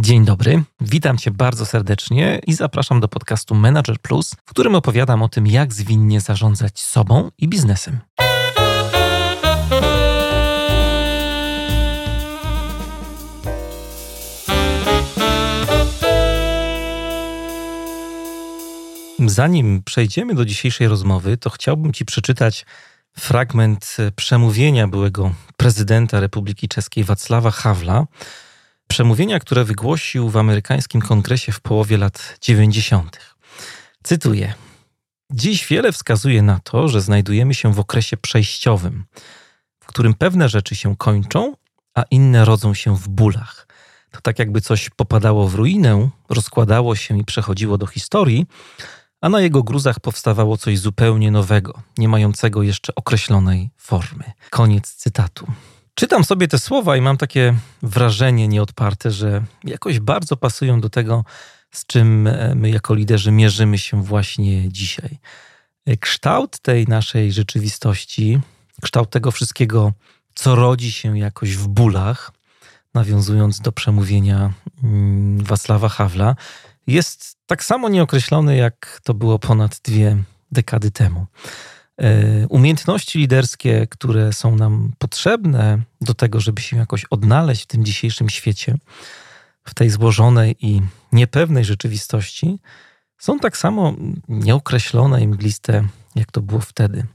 Dzień dobry, witam Cię bardzo serdecznie i zapraszam do podcastu Manager Plus, w którym opowiadam o tym, jak zwinnie zarządzać sobą i biznesem. Zanim przejdziemy do dzisiejszej rozmowy, to chciałbym Ci przeczytać fragment przemówienia byłego prezydenta Republiki Czeskiej Wacława Hawla. Przemówienia, które wygłosił w amerykańskim kongresie w połowie lat 90. Cytuję: Dziś wiele wskazuje na to, że znajdujemy się w okresie przejściowym, w którym pewne rzeczy się kończą, a inne rodzą się w bólach. To tak jakby coś popadało w ruinę, rozkładało się i przechodziło do historii, a na jego gruzach powstawało coś zupełnie nowego, nie mającego jeszcze określonej formy. Koniec cytatu. Czytam sobie te słowa i mam takie wrażenie nieodparte, że jakoś bardzo pasują do tego, z czym e, my jako liderzy mierzymy się właśnie dzisiaj. E, kształt tej naszej rzeczywistości, kształt tego wszystkiego, co rodzi się jakoś w bólach, nawiązując do przemówienia mm, Wacława Hawla, jest tak samo nieokreślony, jak to było ponad dwie dekady temu. E, umiejętności liderskie, które są nam potrzebne do tego, żeby się jakoś odnaleźć w tym dzisiejszym świecie, w tej złożonej i niepewnej rzeczywistości, są tak samo nieokreślone i mgliste, jak to było wtedy.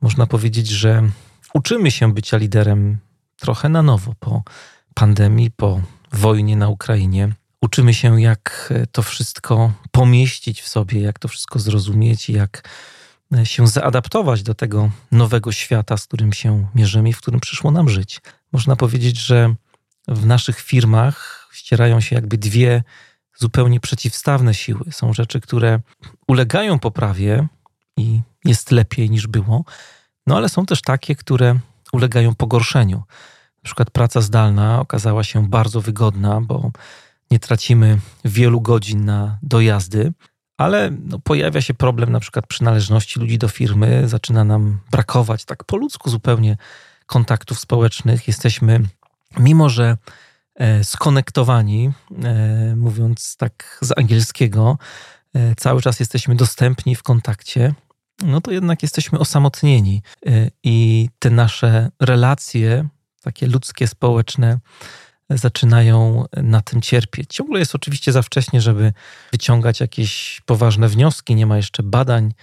Można powiedzieć, że uczymy się bycia liderem trochę na nowo po pandemii, po wojnie na Ukrainie. Uczymy się, jak to wszystko pomieścić w sobie, jak to wszystko zrozumieć, jak się zaadaptować do tego nowego świata, z którym się mierzymy i w którym przyszło nam żyć. Można powiedzieć, że w naszych firmach ścierają się jakby dwie zupełnie przeciwstawne siły. Są rzeczy, które ulegają poprawie i jest lepiej niż było, no ale są też takie, które ulegają pogorszeniu. Na przykład praca zdalna okazała się bardzo wygodna, bo nie tracimy wielu godzin na dojazdy, ale no, pojawia się problem na przykład przynależności ludzi do firmy, zaczyna nam brakować tak po ludzku zupełnie kontaktów społecznych. Jesteśmy, mimo że e, skonektowani, e, mówiąc tak z angielskiego, e, cały czas jesteśmy dostępni w kontakcie, no to jednak jesteśmy osamotnieni e, i te nasze relacje, takie ludzkie, społeczne, zaczynają na tym cierpieć. Ciągle jest oczywiście za wcześnie, żeby wyciągać jakieś poważne wnioski, nie ma jeszcze badań,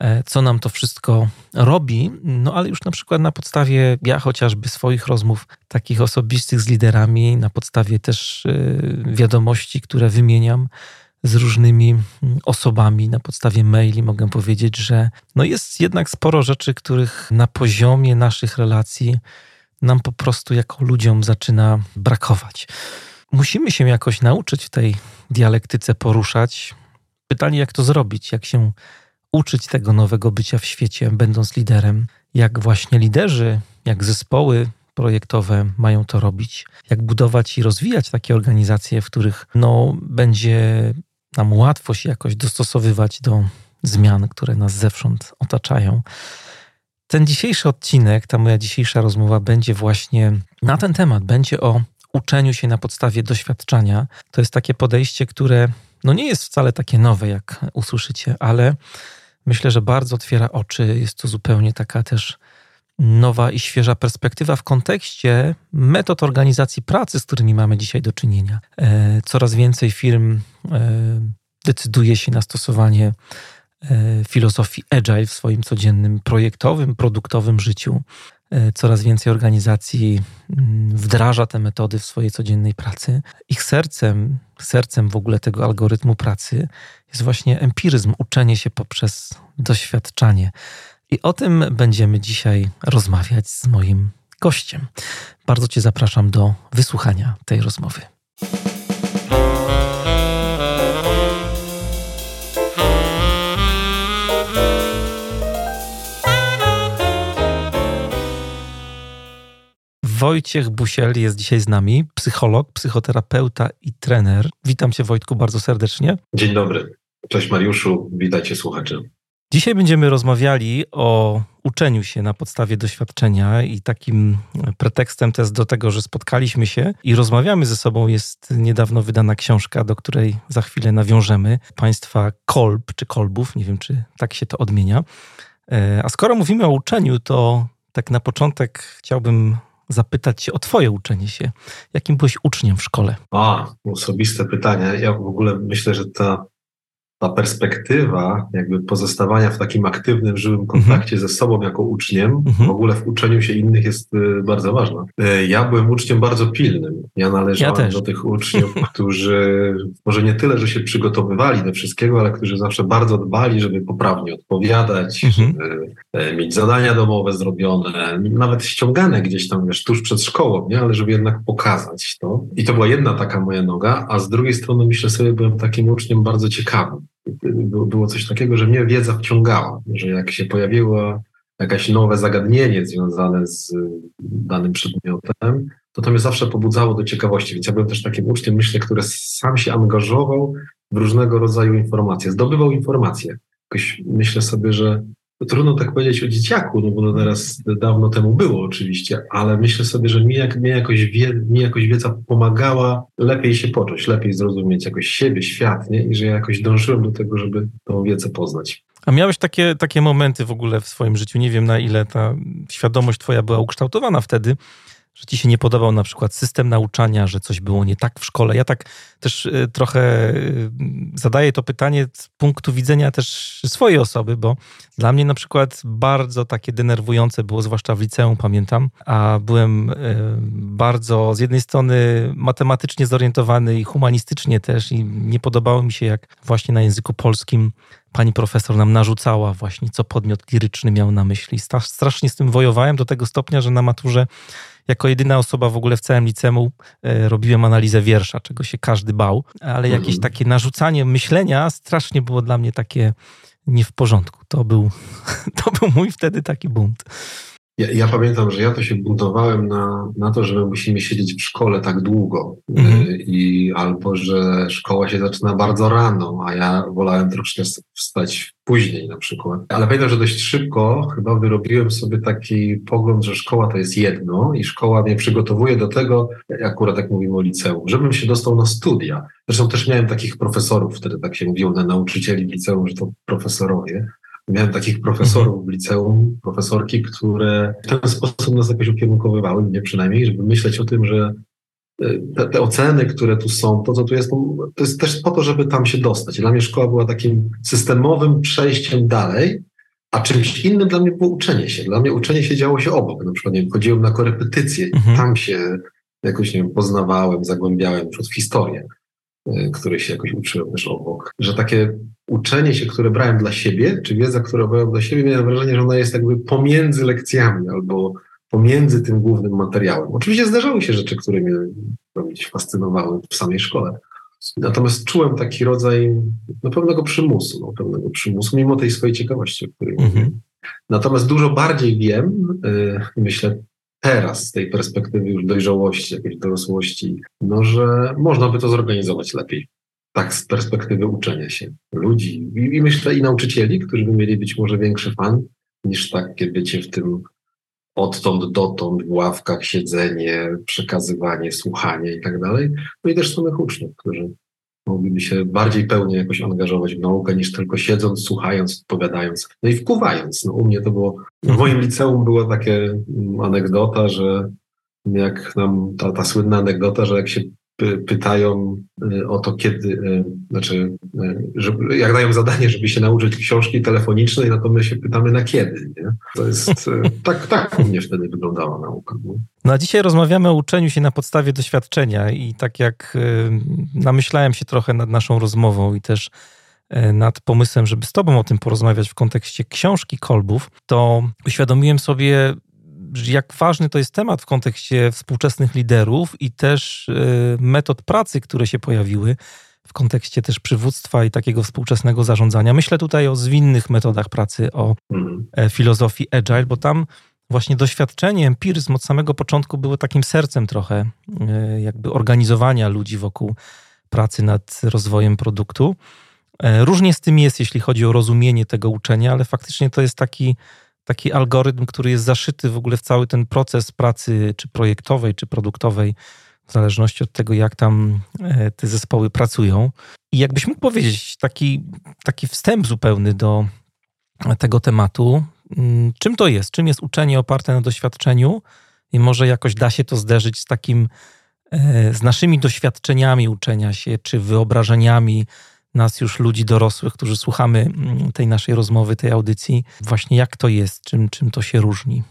e, co nam to wszystko robi, no ale już na przykład na podstawie ja chociażby swoich rozmów takich osobistych z liderami, na podstawie też e, wiadomości, które wymieniam z różnymi mm, osobami, na podstawie maili mogę powiedzieć, że no jest jednak sporo rzeczy, których na poziomie naszych relacji nam po prostu jako ludziom zaczyna brakować. Musimy się jakoś nauczyć w tej dialektyce poruszać. Pytanie, jak to zrobić, jak się uczyć tego nowego bycia w świecie, będąc liderem, jak właśnie liderzy, jak zespoły projektowe mają to robić, jak budować i rozwijać takie organizacje, w których no, będzie nam łatwo się jakoś dostosowywać do zmian, które nas zewsząd otaczają. Ten dzisiejszy odcinek, ta moja dzisiejsza rozmowa będzie właśnie na ten temat, będzie o uczeniu się na podstawie doświadczenia. To jest takie podejście, które no nie jest wcale takie nowe, jak usłyszycie, ale myślę, że bardzo otwiera oczy. Jest to zupełnie taka też nowa i świeża perspektywa w kontekście metod organizacji pracy, z którymi mamy dzisiaj do czynienia. E, coraz więcej firm e, decyduje się na stosowanie filozofii agile w swoim codziennym projektowym, produktowym życiu. E, coraz więcej organizacji mm, wdraża te metody w swojej codziennej pracy. Ich sercem, sercem w ogóle tego algorytmu pracy jest właśnie empiryzm, uczenie się poprzez doświadczanie. I o tym będziemy dzisiaj rozmawiać z moim gościem. Bardzo Cię zapraszam do wysłuchania tej rozmowy. Wojciech Busiel jest dzisiaj z nami, psycholog, psychoterapeuta i trener. Witam cię Wojtku bardzo serdecznie. Dzień dobry. Cześć Mariuszu, witajcie słuchacze. Dzisiaj będziemy rozmawiali o uczeniu się na podstawie doświadczenia i takim pretekstem też do tego, że spotkaliśmy się i rozmawiamy ze sobą jest niedawno wydana książka, do której za chwilę nawiążemy, państwa Kolb czy Kolbów, nie wiem czy tak się to odmienia. E, a skoro mówimy o uczeniu, to tak na początek chciałbym zapytać Cię o Twoje uczenie się. Jakim byłeś uczniem w szkole? A, osobiste pytanie. Ja w ogóle myślę, że ta ta perspektywa jakby pozostawania w takim aktywnym, żywym kontakcie mhm. ze sobą jako uczniem, mhm. w ogóle w uczeniu się innych jest y, bardzo ważna. Y, ja byłem uczniem bardzo pilnym. Ja należałem ja do tych uczniów, którzy może nie tyle, że się przygotowywali do wszystkiego, ale którzy zawsze bardzo dbali, żeby poprawnie odpowiadać, mhm. żeby e, mieć zadania domowe zrobione, nawet ściągane gdzieś tam, wiesz, tuż przed szkołą, nie? ale żeby jednak pokazać to. I to była jedna taka moja noga, a z drugiej strony myślę sobie, byłem takim uczniem bardzo ciekawym było coś takiego, że mnie wiedza wciągała, że jak się pojawiło jakieś nowe zagadnienie związane z danym przedmiotem, to to mnie zawsze pobudzało do ciekawości. Więc ja byłem też takim uczniem, myślę, który sam się angażował w różnego rodzaju informacje, zdobywał informacje. Jakoś myślę sobie, że trudno tak powiedzieć o dzieciaku, no bo to teraz dawno temu było oczywiście, ale myślę sobie, że mi, jak, mi, jakoś, wie, mi jakoś wiedza pomagała lepiej się poczuć, lepiej zrozumieć jakoś siebie, świat, nie? i że ja jakoś dążyłem do tego, żeby tą wiedzę poznać. A miałeś takie, takie momenty w ogóle w swoim życiu, nie wiem na ile ta świadomość twoja była ukształtowana wtedy, że ci się nie podobał na przykład system nauczania, że coś było nie tak w szkole. Ja tak też y, trochę y, zadaję to pytanie z punktu widzenia też swojej osoby, bo dla mnie na przykład bardzo takie denerwujące było, zwłaszcza w liceum, pamiętam, a byłem y, bardzo z jednej strony matematycznie zorientowany i humanistycznie też i nie podobało mi się, jak właśnie na języku polskim pani profesor nam narzucała właśnie, co podmiot liryczny miał na myśli. Strasznie z tym wojowałem do tego stopnia, że na maturze jako jedyna osoba w ogóle w całym liceum e, robiłem analizę wiersza, czego się każdy bał, ale jakieś mhm. takie narzucanie myślenia strasznie było dla mnie takie nie w porządku. To był, to był mój wtedy taki bunt. Ja, ja, pamiętam, że ja to się buntowałem na, na to, że my musimy siedzieć w szkole tak długo mm. i albo, że szkoła się zaczyna bardzo rano, a ja wolałem troszkę wstać później na przykład. Ale pamiętam, że dość szybko chyba wyrobiłem sobie taki pogląd, że szkoła to jest jedno i szkoła mnie przygotowuje do tego, akurat jak mówimy o liceum, żebym się dostał na studia. Zresztą też miałem takich profesorów, wtedy tak się mówiło na nauczycieli liceum, że to profesorowie. Miałem takich profesorów w liceum, profesorki, które w ten sposób nas jakoś ukierunkowywały, mnie przynajmniej, żeby myśleć o tym, że e, te, te, oceny, które tu są, to co tu jest, to jest też po to, żeby tam się dostać. Dla mnie szkoła była takim systemowym przejściem dalej, a czymś innym dla mnie było uczenie się. Dla mnie uczenie się działo się obok. Na przykład nie wiem, chodziłem na korepetycje mhm. i tam się jakoś nie wiem, poznawałem, zagłębiałem przykład w historię. Y, której się jakoś uczyłem też obok, że takie uczenie się, które brałem dla siebie, czy wiedza, którą brałem dla siebie, miałem wrażenie, że ona jest jakby pomiędzy lekcjami albo pomiędzy tym głównym materiałem. Oczywiście zdarzały się rzeczy, które mnie gdzieś fascynowały w samej szkole. Natomiast czułem taki rodzaj no, pewnego przymusu, no, pewnego przymusu, mimo tej swojej ciekawości, o której mówię. Natomiast dużo bardziej wiem, yy, myślę, teraz z tej perspektywy już dojrzałości, jakiejś dorosłości, no, że można by to zorganizować lepiej. Tak z perspektywy uczenia się ludzi i, i myślę i nauczycieli, którzy by mieli być może większy fan niż takie bycie w tym odtąd dotąd w ławkach siedzenie, przekazywanie, słuchanie i tak dalej. No i też samych uczniów, którzy mogliby się bardziej pełnie jakoś angażować w naukę niż tylko siedząc, słuchając, odpowiadając, no i wkuwając. No, u mnie to było, w moim liceum była mm, anegdota, że jak nam ta, ta słynna anegdota, że jak się pytają y, o to, kiedy, y, znaczy, y, że, jak dają zadanie, żeby się nauczyć książki telefonicznej, no to my się pytamy na kiedy. Nie? To jest, tak, tak u mnie wtedy wyglądała nauka. No. no a dzisiaj rozmawiamy o uczeniu się na podstawie doświadczenia i tak jak namyślałem się trochę nad naszą rozmową i też nad pomysłem, żeby z Tobą o tym porozmawiać w kontekście książki Kolbów, to uświadomiłem sobie, jak ważny to jest temat w kontekście współczesnych liderów i też y, metod pracy, które się pojawiły w kontekście też przywództwa i takiego współczesnego zarządzania. Myślę tutaj o zwinnych metodach pracy, o mhm. e, filozofii agile, bo tam właśnie doświadczenie, empiryzm od samego początku było takim sercem trochę e, jakby organizowania ludzi wokół pracy nad rozwojem produktu. E, różnie z tym jest, jeśli chodzi o rozumienie tego uczenia, ale faktycznie to jest taki taki algorytm, który jest zaszyty w ogóle w cały ten proces pracy, czy projektowej, czy produktowej, w zależności od tego, jak tam e, te zespoły pracują. I jakbyś mógł powiedzieć taki, taki wstęp zupełny do tego tematu, mm, czym to jest? Czym jest uczenie oparte na doświadczeniu? I może jakoś da się to zderzyć z takim, e, z naszymi doświadczeniami uczenia się, czy wyobrażeniami nas już ludzi dorosłych, którzy słuchamy mm, tej naszej rozmowy, tej audycji, właśnie jak to jest, czym, czym to się różni?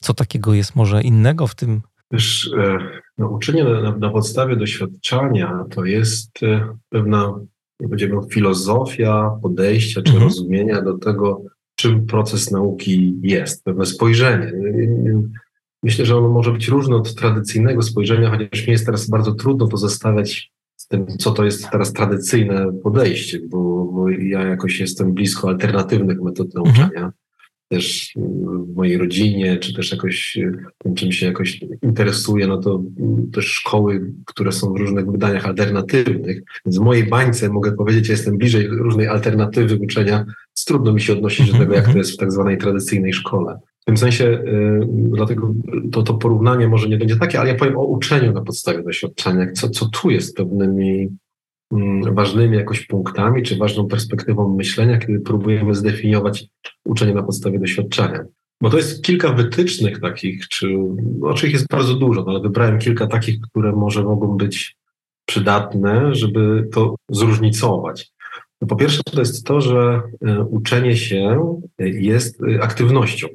Co takiego jest może innego w tym? Wiesz, e, no, uczenie na, na podstawie doświadczenia to jest e, pewna, będziemy filozofia podejścia czy mhm. rozumienia do tego, czym proces nauki jest, pewne spojrzenie. Myślę, że ono może być różne od tradycyjnego spojrzenia, chociaż mi jest teraz bardzo trudno to zestawiać tym, co to jest teraz tradycyjne podejście, bo, bo ja jakoś jestem blisko alternatywnych metod nauczania. Mhm. Też w mojej rodzinie, czy też jakoś tym, czym się jakoś interesuję, no to też szkoły, które są w różnych wydaniach alternatywnych. Więc w mojej bańce mogę powiedzieć, że jestem bliżej różnej alternatywy uczenia. Trudno mi się odnosić do tego, jak to jest w tak zwanej tradycyjnej szkole. W tym sensie, y, dlatego to, to porównanie może nie będzie takie, ale ja powiem o uczeniu na podstawie doświadczenia, co, co tu jest pewnymi mm, ważnymi jakoś punktami, czy ważną perspektywą myślenia, kiedy próbujemy zdefiniować uczenie na podstawie doświadczenia. Bo to jest kilka wytycznych takich, czy oczywiście no, jest bardzo dużo, no, ale wybrałem kilka takich, które może mogą być przydatne, żeby to zróżnicować. No, po pierwsze, to jest to, że y, uczenie się jest y, aktywnością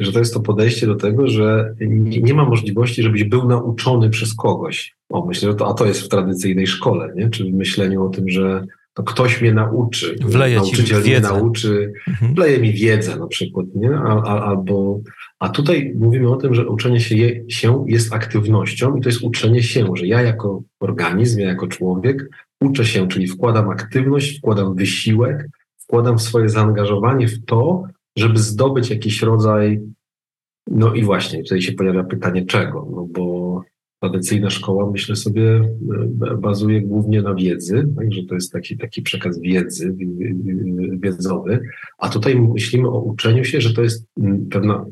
że to jest to podejście do tego, że nie, ma możliwości, żebyś był nauczony przez kogoś. O, myślę, że to, a to jest w tradycyjnej szkole, nie? czy w myśleniu o tym, że to ktoś mnie nauczy, Wleje nauczyciel mnie nauczy, mhm. wleje mi wiedzę na przykład, nie? A, a, albo, a tutaj mówimy o tym, że uczenie się, je, się jest aktywnością i to jest uczenie się, że ja jako organizm, ja jako człowiek uczę się, czyli wkładam aktywność, wkładam wysiłek, wkładam swoje zaangażowanie w to, żeby zdobyć jakiś rodzaj, no i właśnie tutaj się pojawia pytanie czego, no bo tradycyjna szkoła, myślę sobie, e, bazuje głównie na wiedzy, tak, że to jest taki, taki przekaz wiedzy, wiedzowy, a tutaj myślimy o uczeniu się, że to jest mm, pewna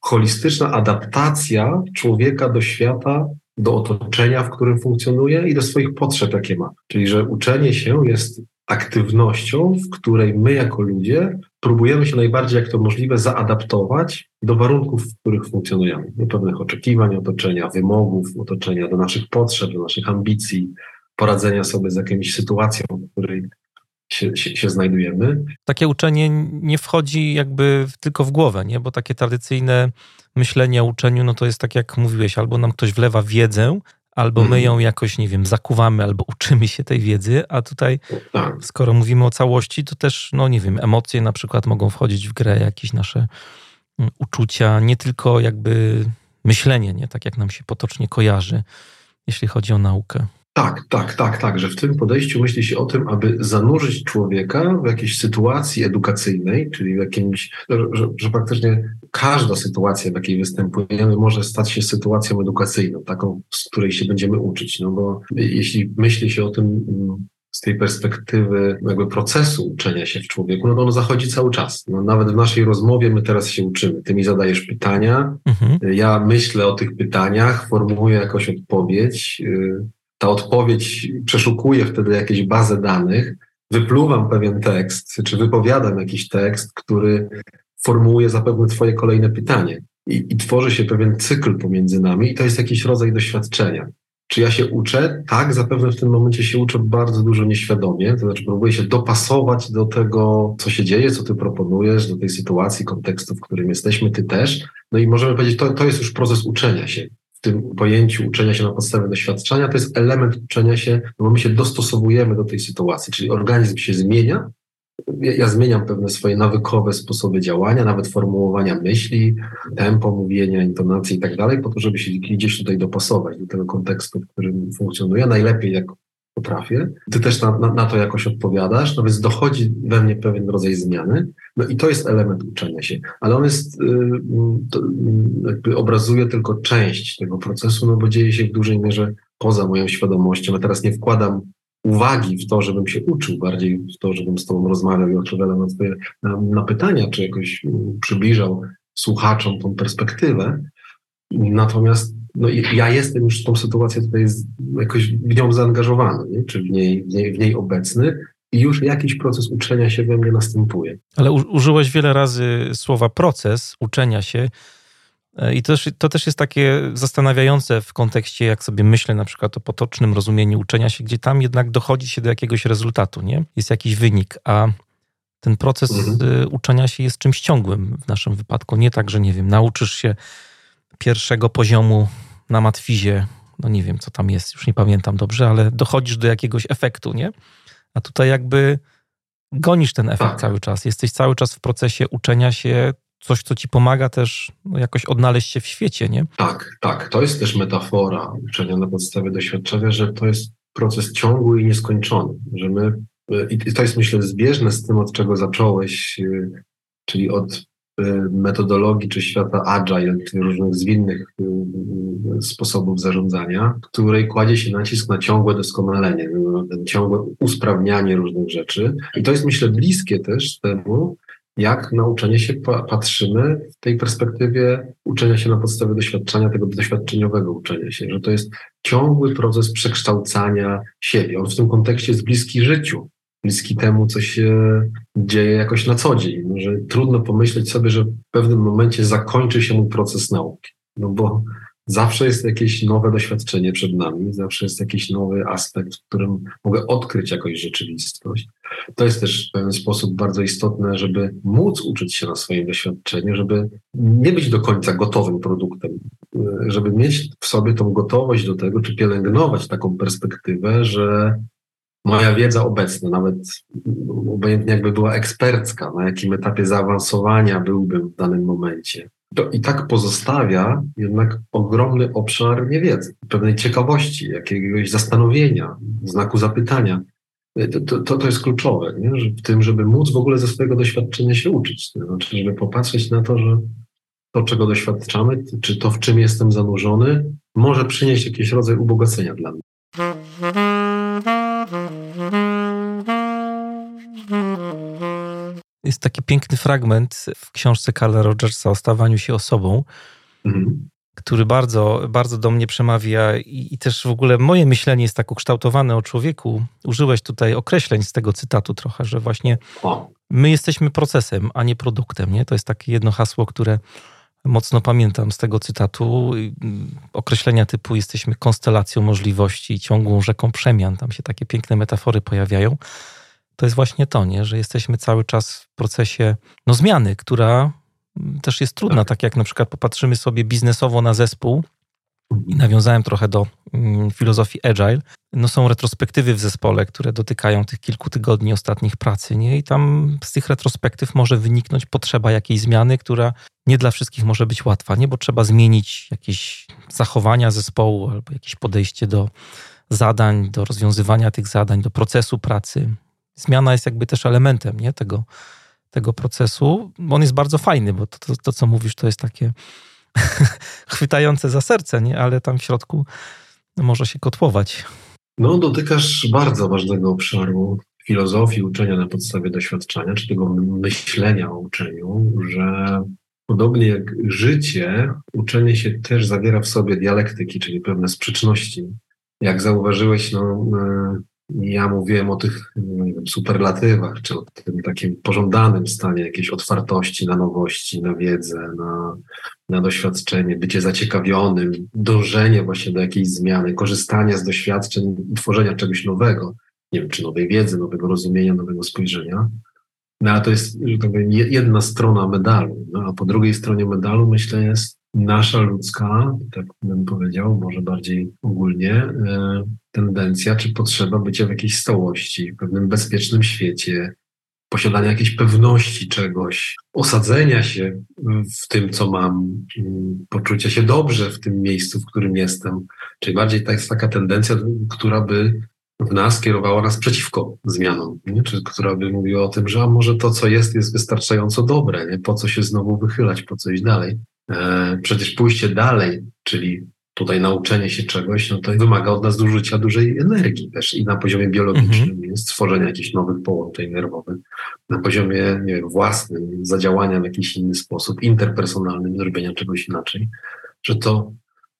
holistyczna adaptacja człowieka do świata, do otoczenia, w którym funkcjonuje i do swoich potrzeb, jakie ma. Czyli, że uczenie się jest aktywnością, w której my jako ludzie próbujemy się najbardziej jak to możliwe zaadaptować do warunków, w których funkcjonujemy, do pewnych oczekiwań otoczenia, wymogów otoczenia, do naszych potrzeb, do naszych ambicji, poradzenia sobie z jakąś sytuacją, w której się, się, się, znajdujemy. Takie uczenie nie wchodzi jakby tylko w głowę, nie? bo takie tradycyjne myślenie o uczeniu, no to jest tak jak mówiłeś, albo nam ktoś wlewa wiedzę, albo my mhm. ją jakoś, nie wiem, zakuwamy, albo uczymy się tej wiedzy, a tutaj, tak. skoro mówimy o całości, to też, no nie wiem, emocje na przykład mogą wchodzić w grę, jakieś nasze mm, uczucia, nie tylko jakby myślenie, nie tak jak nam się potocznie kojarzy, jeśli chodzi o naukę. Tak, tak, tak, tak, że w tym podejściu myśli się o tym, aby zanurzyć człowieka w jakiejś sytuacji edukacyjnej, czyli w jakimś, że, że praktycznie każda sytuacja, w jakiej występujemy, może stać się sytuacją edukacyjną, taką, z której się będziemy uczyć. No bo jeśli myśli się o tym mm, z tej perspektywy jakby procesu uczenia się w człowieku, no to ono zachodzi cały czas. No nawet w naszej rozmowie my teraz się uczymy. Ty mi zadajesz pytania, mhm. ja myślę o tych pytaniach, formułuję jakąś odpowiedź. Y, ta odpowiedź przeszukuje wtedy jakieś bazę danych, wypluwam pewien tekst, czy wypowiadam jakiś tekst, który formułuje zapewne Twoje kolejne pytanie. I, I, tworzy się pewien cykl pomiędzy nami, i to jest jakiś rodzaj doświadczenia. Czy ja się uczę? Tak, zapewne w tym momencie się uczę bardzo dużo nieświadomie, to znaczy próbuję się dopasować do tego, co się dzieje, co ty proponujesz, do tej sytuacji, kontekstu, w którym jesteśmy, ty też. No i możemy powiedzieć, to, to jest już proces uczenia się tym pojęciu uczenia się na podstawie doświadczenia, to jest element uczenia się, no bo my się dostosowujemy do tej sytuacji, czyli organizm się zmienia. Ja, ja zmieniam pewne swoje nawykowe sposoby działania, nawet formułowania myśli, tempo mówienia, intonacji i tak dalej, po to, żeby się gdzieś tutaj dopasować do tego kontekstu, w którym funkcjonuje. Najlepiej, jak potrafię. Ty też na, na, na, to jakoś odpowiadasz, no więc dochodzi we mnie pewien rodzaj zmiany. No i to jest element uczenia się, ale on jest, yy, to, jakby obrazuje tylko część tego procesu, no bo dzieje się w dużej mierze poza moją świadomością. Ja teraz nie wkładam uwagi w to, żebym się uczył, bardziej w to, żebym z Tobą rozmawiał i odpowiadał na, swoje, na, na pytania, czy jakoś mm, przybliżał słuchaczom tą perspektywę. Natomiast no, ja jestem już w tą sytuację tutaj jakoś w nią zaangażowany, nie? czy w niej, w, niej, w niej obecny i już jakiś proces uczenia się we mnie następuje. Ale użyłeś wiele razy słowa proces uczenia się. E, I to też, to też jest takie zastanawiające w kontekście, jak sobie myślę na przykład o potocznym rozumieniu uczenia się, gdzie tam jednak dochodzi się do jakiegoś rezultatu, nie? Jest jakiś wynik, a ten proces mhm. E, uczenia się jest czymś ciągłym w naszym wypadku. Nie tak, że nie wiem, nauczysz się pierwszego poziomu na matwizie, no nie wiem, co tam jest, już nie pamiętam dobrze, ale dochodzisz do jakiegoś efektu, nie? A tutaj jakby gonisz ten efekt tak. cały czas. Jesteś cały czas w procesie uczenia się, coś, co ci pomaga też no, jakoś odnaleźć się w świecie, nie? Tak, tak. To jest też metafora uczenia na podstawie doświadczenia, że to jest proces ciągły i nieskończony, że my, i to jest myślę zbieżne z tym, od czego zacząłeś, y, czyli od Y, metodologii czy świata agile, różnych zwinnych y, y, sposobów zarządzania, której kładzie się nacisk na ciągłe doskonalenie, ciągłe usprawnianie różnych rzeczy. I to jest, myślę, bliskie też temu, jak na uczenie się patrzymy w tej perspektywie uczenia się na podstawie doświadczenia, tego doświadczeniowego uczenia się, że to jest ciągły proces przekształcania siebie. On w tym kontekście jest bliski życiu, bliski temu, co się dzieje jakoś na co dzień. Że trudno pomyśleć sobie, że w pewnym momencie zakończy się mój proces nauki. No bo zawsze jest jakieś nowe doświadczenie przed nami, zawsze jest jakiś nowy aspekt, w którym mogę odkryć jakąś rzeczywistość. To jest też w pewien sposób bardzo istotne, żeby móc uczyć się na swoim doświadczeniu, żeby nie być do końca gotowym produktem, żeby mieć w sobie tą gotowość do tego, czy pielęgnować taką perspektywę, że moja wiedza obecna, nawet obojętnie jakby była ekspercka, na jakim etapie zaawansowania byłbym w danym momencie, to i tak pozostawia jednak ogromny obszar niewiedzy, pewnej ciekawości, jakiegoś zastanowienia, znaku zapytania. To, to, to jest kluczowe, nie? Że w tym, żeby móc w ogóle ze swojego doświadczenia się uczyć. To znaczy, żeby popatrzeć na to, że to, czego doświadczamy, czy to, w czym jestem zanurzony, może przynieść jakiś rodzaj ubogacenia dla mnie. Jest taki piękny fragment w książce Carla Rogersa o stawaniu się osobą, mhm. który bardzo, bardzo do mnie przemawia i, i, też w ogóle moje myślenie jest tak ukształtowane o człowieku. Użyłeś tutaj określeń z tego cytatu trochę, że właśnie my jesteśmy procesem, a nie produktem. Nie? To jest takie jedno hasło, które mocno pamiętam z tego cytatu. Mm, określenia typu jesteśmy konstelacją możliwości, ciągłą rzeką przemian. Tam się takie piękne metafory pojawiają to jest właśnie to, nie? że jesteśmy cały czas w procesie no, zmiany, która też jest trudna. Tak. tak jak na przykład popatrzymy sobie biznesowo na zespół, i nawiązałem trochę do mm, filozofii agile. No są retrospektywy w zespole, które dotykają tych kilku tygodni ostatnich pracy, nie? I tam z tych retrospektyw może wyniknąć potrzeba jakiejś zmiany, która nie dla wszystkich może być łatwa, nie? Bo trzeba zmienić jakieś zachowania zespołu albo jakieś podejście do zadań, do rozwiązywania tych zadań, do procesu pracy zmiana jest jakby też elementem nie? Tego, tego procesu. On jest bardzo fajny, bo to, to, to co mówisz, to jest takie chwytające za serce, nie? ale tam w środku może się kotłować. No, dotykasz bardzo ważnego obszaru filozofii uczenia na podstawie doświadczenia, czy tego myślenia o uczeniu, że podobnie jak życie, uczenie się też zawiera w sobie dialektyki, czyli pewne sprzeczności. Jak zauważyłeś, no, ja mówiłem o tych wiem, superlatywach, czy o tym takim pożądanym stanie jakiejś otwartości na nowości, na wiedzę, na, na doświadczenie, bycie zaciekawionym, dążenie właśnie do jakiejś zmiany, korzystanie z doświadczeń, tworzenia czegoś nowego, nie wiem, czy nowej wiedzy, nowego rozumienia, nowego spojrzenia. No ale to jest, że tak powiem, jedna strona medalu. No, a po drugiej stronie medalu, myślę, jest nasza ludzka, tak bym powiedział, może bardziej ogólnie, e, tendencja czy potrzeba bycia w jakiejś stałości, w pewnym bezpiecznym świecie, posiadania jakiejś pewności czegoś, osadzenia się w tym, co mam, poczucia się dobrze w tym miejscu, w którym jestem. Czyli bardziej to jest taka tendencja, która by w nas kierowała nas przeciwko zmianom, nie? Czy, która by mówiła o tym, że a może to, co jest, jest wystarczająco dobre, nie? po co się znowu wychylać, po co iść dalej. E, przecież pójście dalej, czyli tutaj nauczenie się czegoś, no to wymaga od nas zużycia dużej energii też i na poziomie biologicznym, mhm. stworzenia jakichś nowych połączeń nerwowych, na poziomie nie wiem, własnym, zadziałania w jakiś inny sposób, interpersonalnym, zrobienia czegoś inaczej, że to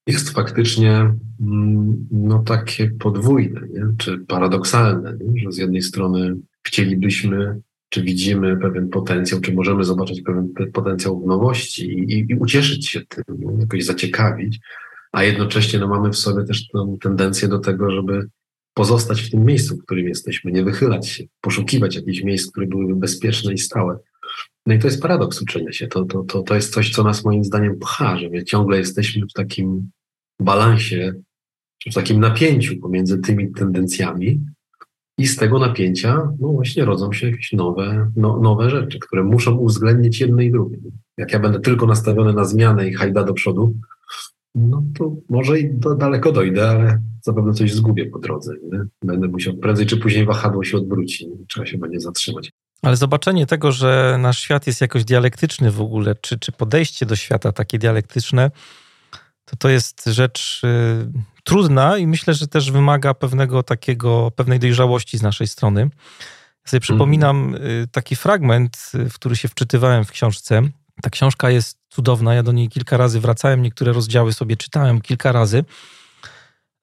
jest faktycznie mm, no, takie podwójne, nie? czy paradoksalne, nie? że z jednej strony chcielibyśmy, czy widzimy pewien potencjał, czy możemy zobaczyć pewien potencjał w nowości i, i ucieszyć się tym, jakoś zaciekawić, a jednocześnie no, mamy w sobie też tą tendencję do tego, żeby pozostać w tym miejscu, w którym jesteśmy, nie wychylać się, poszukiwać jakichś miejsc, które byłyby bezpieczne i stałe. No i to jest paradoks uczenia się. To, to, to, to jest coś, co nas moim zdaniem pcha, że my ciągle jesteśmy w takim balansie, w takim napięciu pomiędzy tymi tendencjami i z tego napięcia no właśnie rodzą się jakieś nowe, no, nowe rzeczy, które muszą uwzględnić jedno i drugie. Jak ja będę tylko nastawiony na zmianę i hajda do przodu, no to może i do, daleko dojdę, ale zapewne coś zgubię po drodze. Nie? Będę musiał prędzej czy później wahadło się odwróci, trzeba się będzie zatrzymać. Ale zobaczenie tego, że nasz świat jest jakoś dialektyczny w ogóle, czy, czy podejście do świata takie dialektyczne, to to jest rzecz y, trudna i myślę, że też wymaga pewnego takiego, pewnej dojrzałości z naszej strony. Ja sobie przypominam y, taki fragment, y, w który się wczytywałem w książce. Ta książka jest cudowna, ja do niej kilka razy wracałem, niektóre rozdziały sobie czytałem kilka razy,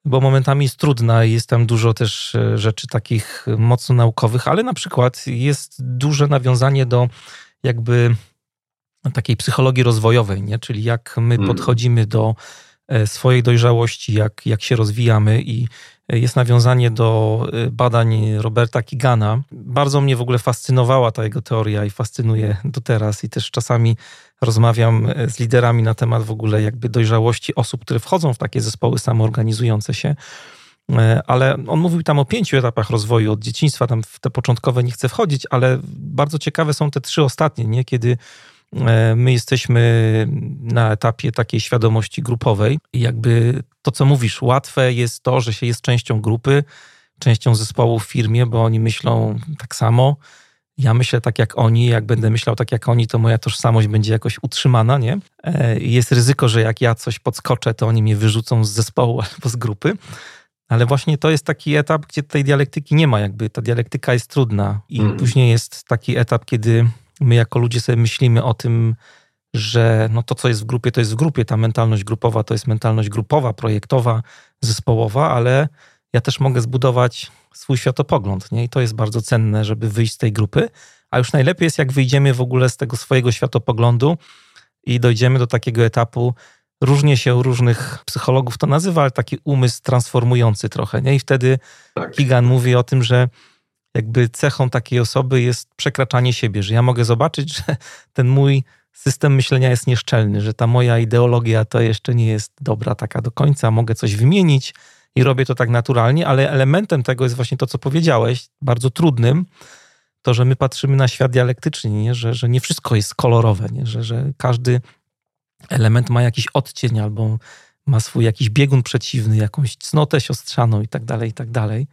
bo momentami jest trudna i jest tam dużo też e, rzeczy takich mocno naukowych, ale na przykład jest duże nawiązanie do jakby takiej psychologii rozwojowej, nie? czyli jak my hmm. podchodzimy do e, swojej dojrzałości, jak, jak się rozwijamy i jest nawiązanie do y, badań Roberta Kigana. Bardzo mnie w ogóle fascynowała ta jego teoria i fascynuje do teraz i też czasami rozmawiam y, z liderami na temat w ogóle jakby dojrzałości osób, które wchodzą w takie zespoły samoorganizujące się. Y, ale on mówił tam o pięciu etapach rozwoju od dzieciństwa, tam w te początkowe nie chcę wchodzić, ale bardzo ciekawe są te trzy ostatnie, nie? kiedy my jesteśmy na etapie takiej świadomości grupowej i jakby to, co mówisz, łatwe jest to, że się jest częścią grupy, częścią zespołu w firmie, bo oni myślą tak samo. Ja myślę tak jak oni, jak będę myślał tak jak oni, to moja tożsamość będzie jakoś utrzymana, nie? E, jest ryzyko, że jak ja coś podskoczę, to oni mnie wyrzucą z zespołu albo z grupy. Ale właśnie to jest taki etap, gdzie tej dialektyki nie ma, jakby ta dialektyka jest trudna. I mm. później jest taki etap, kiedy my jako ludzie sobie myślimy o tym, że no to, co jest w grupie, to jest w grupie. Ta mentalność grupowa to jest mentalność grupowa, projektowa, zespołowa, ale ja też mogę zbudować swój światopogląd, nie? I to jest bardzo cenne, żeby wyjść z tej grupy. A już najlepiej jest, jak wyjdziemy w ogóle z tego swojego światopoglądu i dojdziemy do takiego etapu, różnie się u różnych psychologów to nazywa, ale taki umysł transformujący trochę, nie? I wtedy tak. Kigan mówi o tym, że jakby cechą takiej osoby jest przekraczanie siebie, że ja mogę zobaczyć, że ten mój system myślenia jest nieszczelny, że ta moja ideologia to jeszcze nie jest dobra taka do końca, mogę coś wymienić i robię to tak naturalnie, ale elementem tego jest właśnie to, co powiedziałeś, bardzo trudnym, to, że my patrzymy na świat dialektycznie, nie? Że, że nie wszystko jest kolorowe, nie? Że, że każdy element ma jakiś odcień albo ma swój jakiś biegun przeciwny, jakąś cnotę siostrzaną i tak dalej, i tak dalej.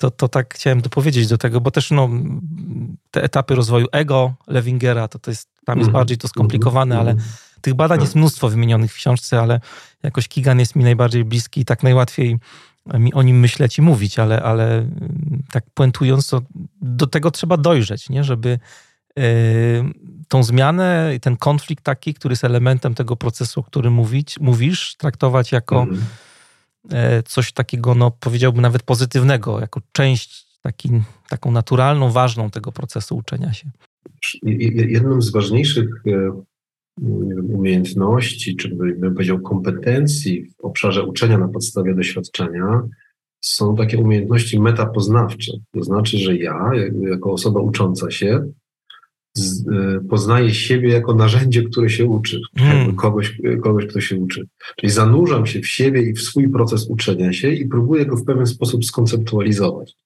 To, to tak chciałem dopowiedzieć do tego, bo też no, te etapy rozwoju ego Lewingera, to, to jest, tam jest mhm. bardziej to skomplikowane, ale mhm. tych badań jest mnóstwo wymienionych w książce, ale jakoś Kigan jest mi najbardziej bliski i tak najłatwiej mi o nim myśleć i mówić, ale, ale mm, tak puentując, to do tego trzeba dojrzeć, nie? żeby yy, tą zmianę i ten konflikt taki, który jest elementem tego procesu, o którym mówić, mówisz, traktować jako mhm coś takiego, no powiedziałbym nawet pozytywnego, jako część taki, taką naturalną, ważną tego procesu uczenia się. Jedną z ważniejszych e, umiejętności, czy bym powiedział kompetencji w obszarze uczenia na podstawie doświadczenia są takie umiejętności metapoznawcze. To znaczy, że ja, jako osoba ucząca się, z, y, poznaje siebie jako narzędzie, które się uczy, mm. kogoś, kogoś, kto się uczy. Czyli zanurzam się w siebie i w swój proces uczenia się i próbuję go w pewien sposób skonceptualizować.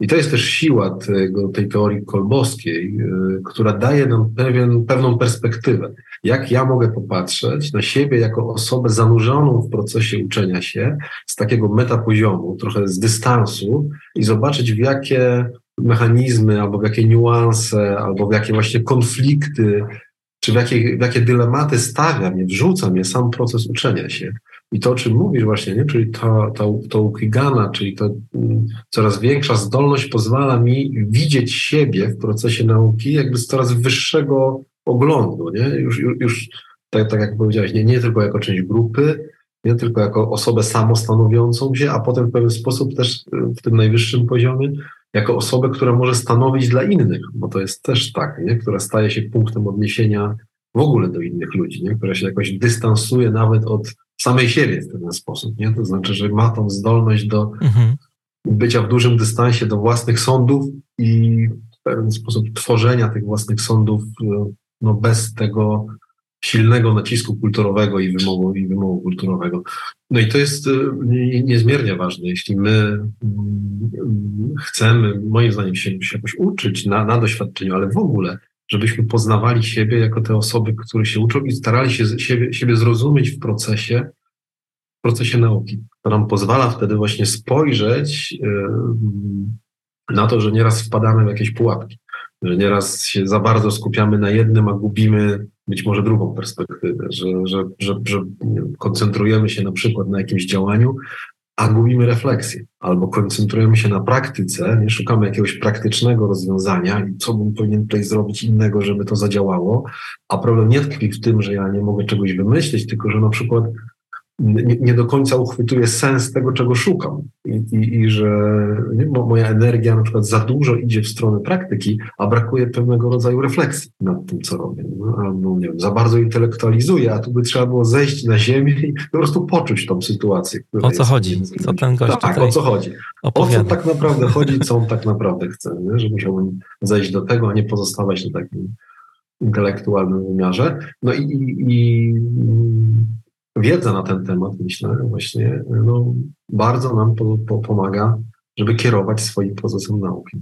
I to jest też siła tego, tej teorii kolbowskiej, y, która daje nam pewien, pewną perspektywę. Jak ja mogę popatrzeć na siebie jako osobę zanurzoną w procesie uczenia się z takiego metapoziomu, trochę z dystansu i zobaczyć, w jakie mechanizmy, albo w jakie niuanse, albo w jakie właśnie konflikty czy w jakie, w jakie dylematy stawia mnie, wrzuca mnie sam proces uczenia się. I to, o czym mówisz właśnie, nie? czyli to, to, to ukigana, czyli to mm, coraz większa zdolność pozwala mi widzieć siebie w procesie nauki jakby z coraz wyższego oglądu. Nie? Już, już, już tak, tak jak powiedziałeś, nie, nie tylko jako część grupy, nie tylko jako osobę samostanowiącą się, a potem w pewien sposób też w tym najwyższym poziomie, jako osobę, która może stanowić dla innych, bo to jest też tak, nie? która staje się punktem odniesienia w ogóle do innych ludzi, nie? która się jakoś dystansuje nawet od samej siebie w ten sposób. Nie? To znaczy, że ma tą zdolność do mhm. bycia w dużym dystansie do własnych sądów i w pewien sposób tworzenia tych własnych sądów no, bez tego silnego nacisku kulturowego i wymogu, i wymogu kulturowego. No i to jest y, niezmiernie ważne, jeśli my mm, chcemy, moim zdaniem, się, się jakoś uczyć na, na doświadczeniu, ale w ogóle, żebyśmy poznawali siebie jako te osoby, które się uczą i starali się siebie, siebie zrozumieć w procesie, w procesie nauki. To nam pozwala wtedy właśnie spojrzeć y, na to, że nieraz wpadamy w jakieś pułapki, że nieraz się za bardzo skupiamy na jednym, a gubimy być może drugą perspektywę, że, że, że, że koncentrujemy się na przykład na jakimś działaniu, a gubimy refleksję, albo koncentrujemy się na praktyce, nie szukamy jakiegoś praktycznego rozwiązania i co bym powinien tutaj zrobić innego, żeby to zadziałało, a problem nie tkwi w tym, że ja nie mogę czegoś wymyślić, tylko że na przykład nie, nie, do końca uchwytuję sens tego, czego szukam. I, i, i że nie, moja energia na przykład za dużo idzie w stronę praktyki, a brakuje pewnego rodzaju refleksji nad tym, co robię. No, albo nie wiem, za bardzo intelektualizuję, a tu by trzeba było zejść na ziemię i po prostu poczuć tą sytuację. O co chodzi? Co ten gość Tak, o co chodzi. Opowiada. O co tak naprawdę chodzi, co on tak naprawdę chce. Nie? Że musiałbym zejść do tego, a nie pozostawać na takim intelektualnym wymiarze. No i, i, i wiedza na ten temat, myślę, właśnie no, bardzo nam po, po, pomaga, żeby kierować swoim procesem nauki.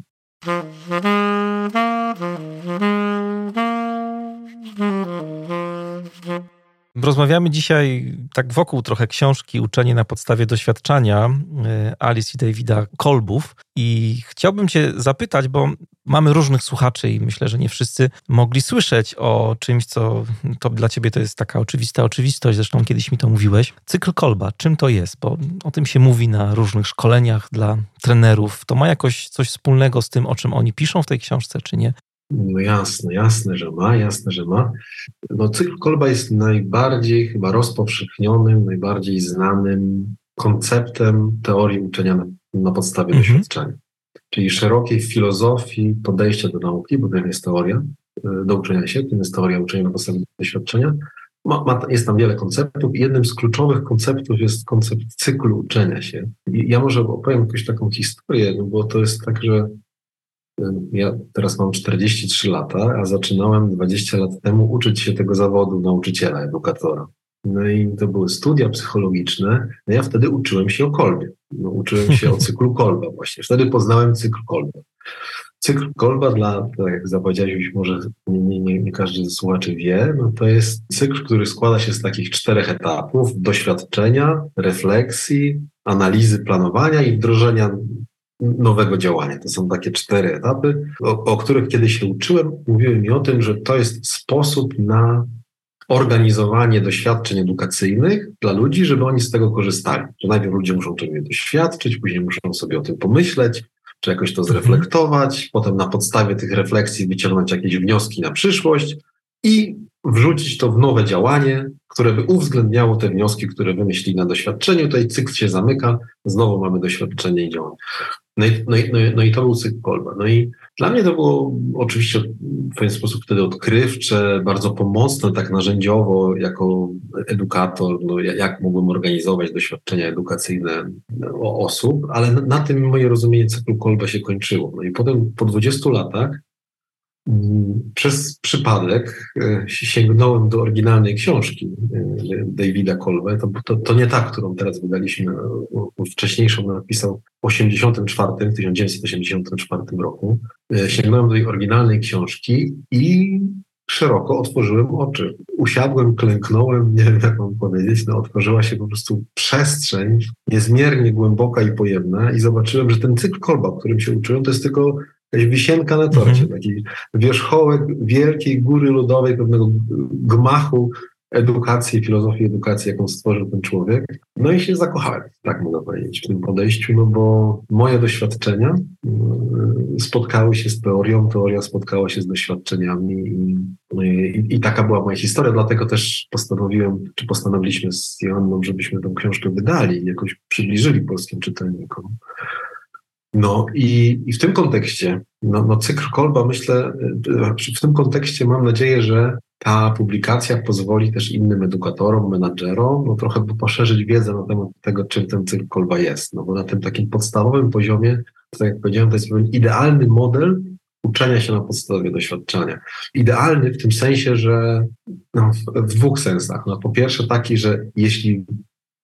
Rozmawiamy dzisiaj tak wokół trochę książki Uczenie na podstawie doświadczenia e, Alice i Davida Kolbów. I chciałbym Cię zapytać, bo mamy różnych słuchaczy i myślę, że nie wszyscy mogli słyszeć o czymś, co to dla Ciebie to jest taka oczywista oczywistość. Zresztą kiedyś mi to mówiłeś. Cykl Kolba, czym to jest? Bo o tym się mówi na różnych szkoleniach dla trenerów. To ma jakoś coś wspólnego z tym, o czym oni piszą w tej książce, czy nie? No jasne, jasne, że ma, jasne, że ma. No, cykl Kolba jest najbardziej chyba rozpowszechnionym, najbardziej znanym konceptem teorii uczenia na, na podstawie mhm. doświadczenia. Czyli szerokiej filozofii podejścia do nauki, bo tym jest teoria e, do uczenia się, tym jest teoria uczenia na podstawie doświadczenia. Ma, ma, jest tam wiele konceptów i jednym z kluczowych konceptów jest koncept cyklu uczenia się. I ja może opowiem jakąś taką historię, no bo to jest tak, że ja teraz mam 43 lata, a zaczynałem 20 lat temu uczyć się tego zawodu nauczyciela, edukatora. No i to były studia psychologiczne. No ja wtedy uczyłem się o kolbie. No, uczyłem się o cyklu kolba właśnie. Wtedy poznałem cykl kolba. Cykl kolba dla, tak jak zapowiedziałeś, może nie, nie, nie każdy z słuchaczy wie, no to jest cykl, który składa się z takich czterech etapów. Doświadczenia, refleksji, analizy planowania i wdrożenia nowego działania. To są takie cztery etapy, o, o których kiedy się uczyłem, mówiłem mi o tym, że to jest sposób na organizowanie doświadczeń edukacyjnych dla ludzi, żeby oni z tego korzystali. Że najpierw ludzie muszą czegoś doświadczyć, później muszą sobie o tym pomyśleć, czy jakoś to zreflektować, potem na podstawie tych refleksji wyciągnąć jakieś wnioski na przyszłość i wrzucić to w nowe działanie, które by uwzględniało te wnioski, które wymyślili na doświadczeniu. Tutaj cykl się zamyka, znowu mamy doświadczenie i działanie. No i, no, i, no, i, no i to był cykl Kolba. No i dla mnie to było oczywiście w pewien sposób wtedy odkrywcze, bardzo pomocne, tak narzędziowo, jako edukator, no, jak mógłbym organizować doświadczenia edukacyjne osób, ale na tym moje rozumienie cyklu Kolba się kończyło. No i potem po 20 latach przez przypadek e, sięgnąłem do oryginalnej książki e, Davida Kolbe. To, to, to, nie ta, którą teraz wydaliśmy. Wcześniejszą napisał w 84, 1984 roku. E, sięgnąłem do tej oryginalnej książki i szeroko otworzyłem oczy. Usiadłem, klęknąłem, nie wiem jak mam powiedzieć, no otworzyła się po prostu przestrzeń niezmiernie głęboka i pojemna i zobaczyłem, że ten cykl kolba, którym się uczyłem, to jest tylko jakaś wisienka na torcie, mhm. taki wierzchołek wielkiej góry ludowej, pewnego gmachu edukacji, filozofii edukacji, jaką stworzył ten człowiek. No i się zakochałem, tak mogę powiedzieć, w tym podejściu, no bo moje doświadczenia y, spotkały się z teorią, teoria spotkała się z doświadczeniami i, i, i taka była moja historia, dlatego też postanowiłem, czy postanowiliśmy z Joanną, żebyśmy tę książkę wydali i jakoś przybliżyli polskim czytelnikom. No i, i w tym kontekście, no, no cykl Kolba myślę, w tym kontekście mam nadzieję, że ta publikacja pozwoli też innym edukatorom, menadżerom, no trochę poszerzyć wiedzę na temat tego, czym ten cykl kolba jest. No bo na tym takim podstawowym poziomie, tak jak powiedziałem, to jest idealny model uczenia się na podstawie doświadczenia. Idealny w tym sensie, że no, w dwóch sensach. No, po pierwsze taki, że jeśli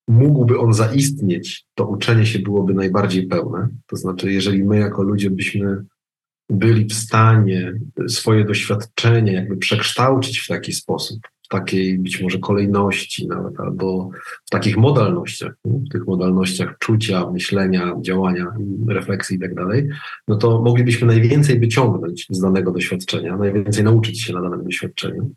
mógłby on zaistnieć, to uczenie się byłoby najbardziej pełne. To znaczy, jeżeli my jako ludzie byśmy byli w stanie swoje doświadczenie jakby przekształcić w taki sposób, w takiej być może kolejności nawet, albo w takich modalnościach, w tych modalnościach czucia, myślenia, działania, refleksji i tak dalej, no to moglibyśmy najwięcej wyciągnąć z danego doświadczenia, najwięcej nauczyć się na danym doświadczeniu.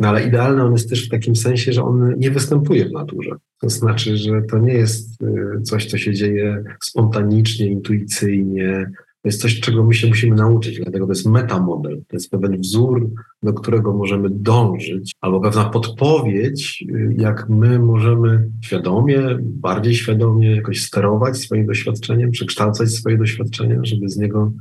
No ale idealny on jest też w takim sensie, że on nie występuje w naturze. To znaczy, że to nie jest y, coś, co się dzieje spontanicznie, intuicyjnie, to jest coś, czego my się musimy nauczyć, dlatego to jest metamodel, to jest pewien wzór, do którego możemy dążyć, albo pewna podpowiedź, jak my możemy świadomie, bardziej świadomie jakoś sterować swoim doświadczeniem, przekształcać swoje doświadczenia, żeby z niego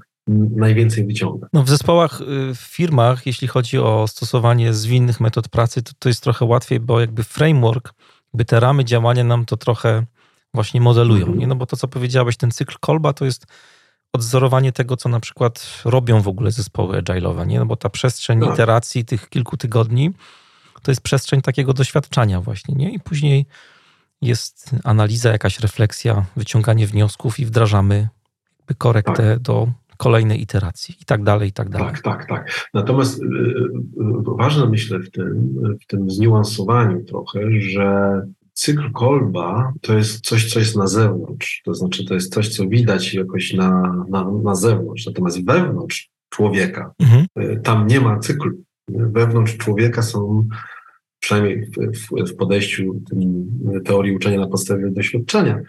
najwięcej wyciągać. No w zespołach, y, w firmach, jeśli chodzi o stosowanie zwinnych metod pracy, to, to jest trochę łatwiej, bo jakby framework, jakby te ramy działania nam to trochę właśnie modelują. Mhm. Nie? No bo to, co powiedziałeś, ten cykl Kolba to jest odzorowanie tego, co na przykład robią w ogóle zespoły agile'owe, nie? No bo ta przestrzeń tak. iteracji tych kilku tygodni to jest przestrzeń takiego doświadczania właśnie, nie? I później jest analiza, jakaś refleksja, wyciąganie wniosków i wdrażamy korektę tak. do kolejnej iteracji i tak dalej, i tak dalej. Tak, tak, tak. Natomiast y, y, ważne myślę w tym, w tym zniuansowaniu trochę, że cykl Kolba to jest coś, co jest na zewnątrz. To znaczy, to jest coś, co widać jakoś na, na, na zewnątrz. Natomiast wewnątrz człowieka, mhm. Y, tam nie ma cyklu. Wewnątrz człowieka są, przynajmniej w, w, w podejściu teorii uczenia na podstawie doświadczenia,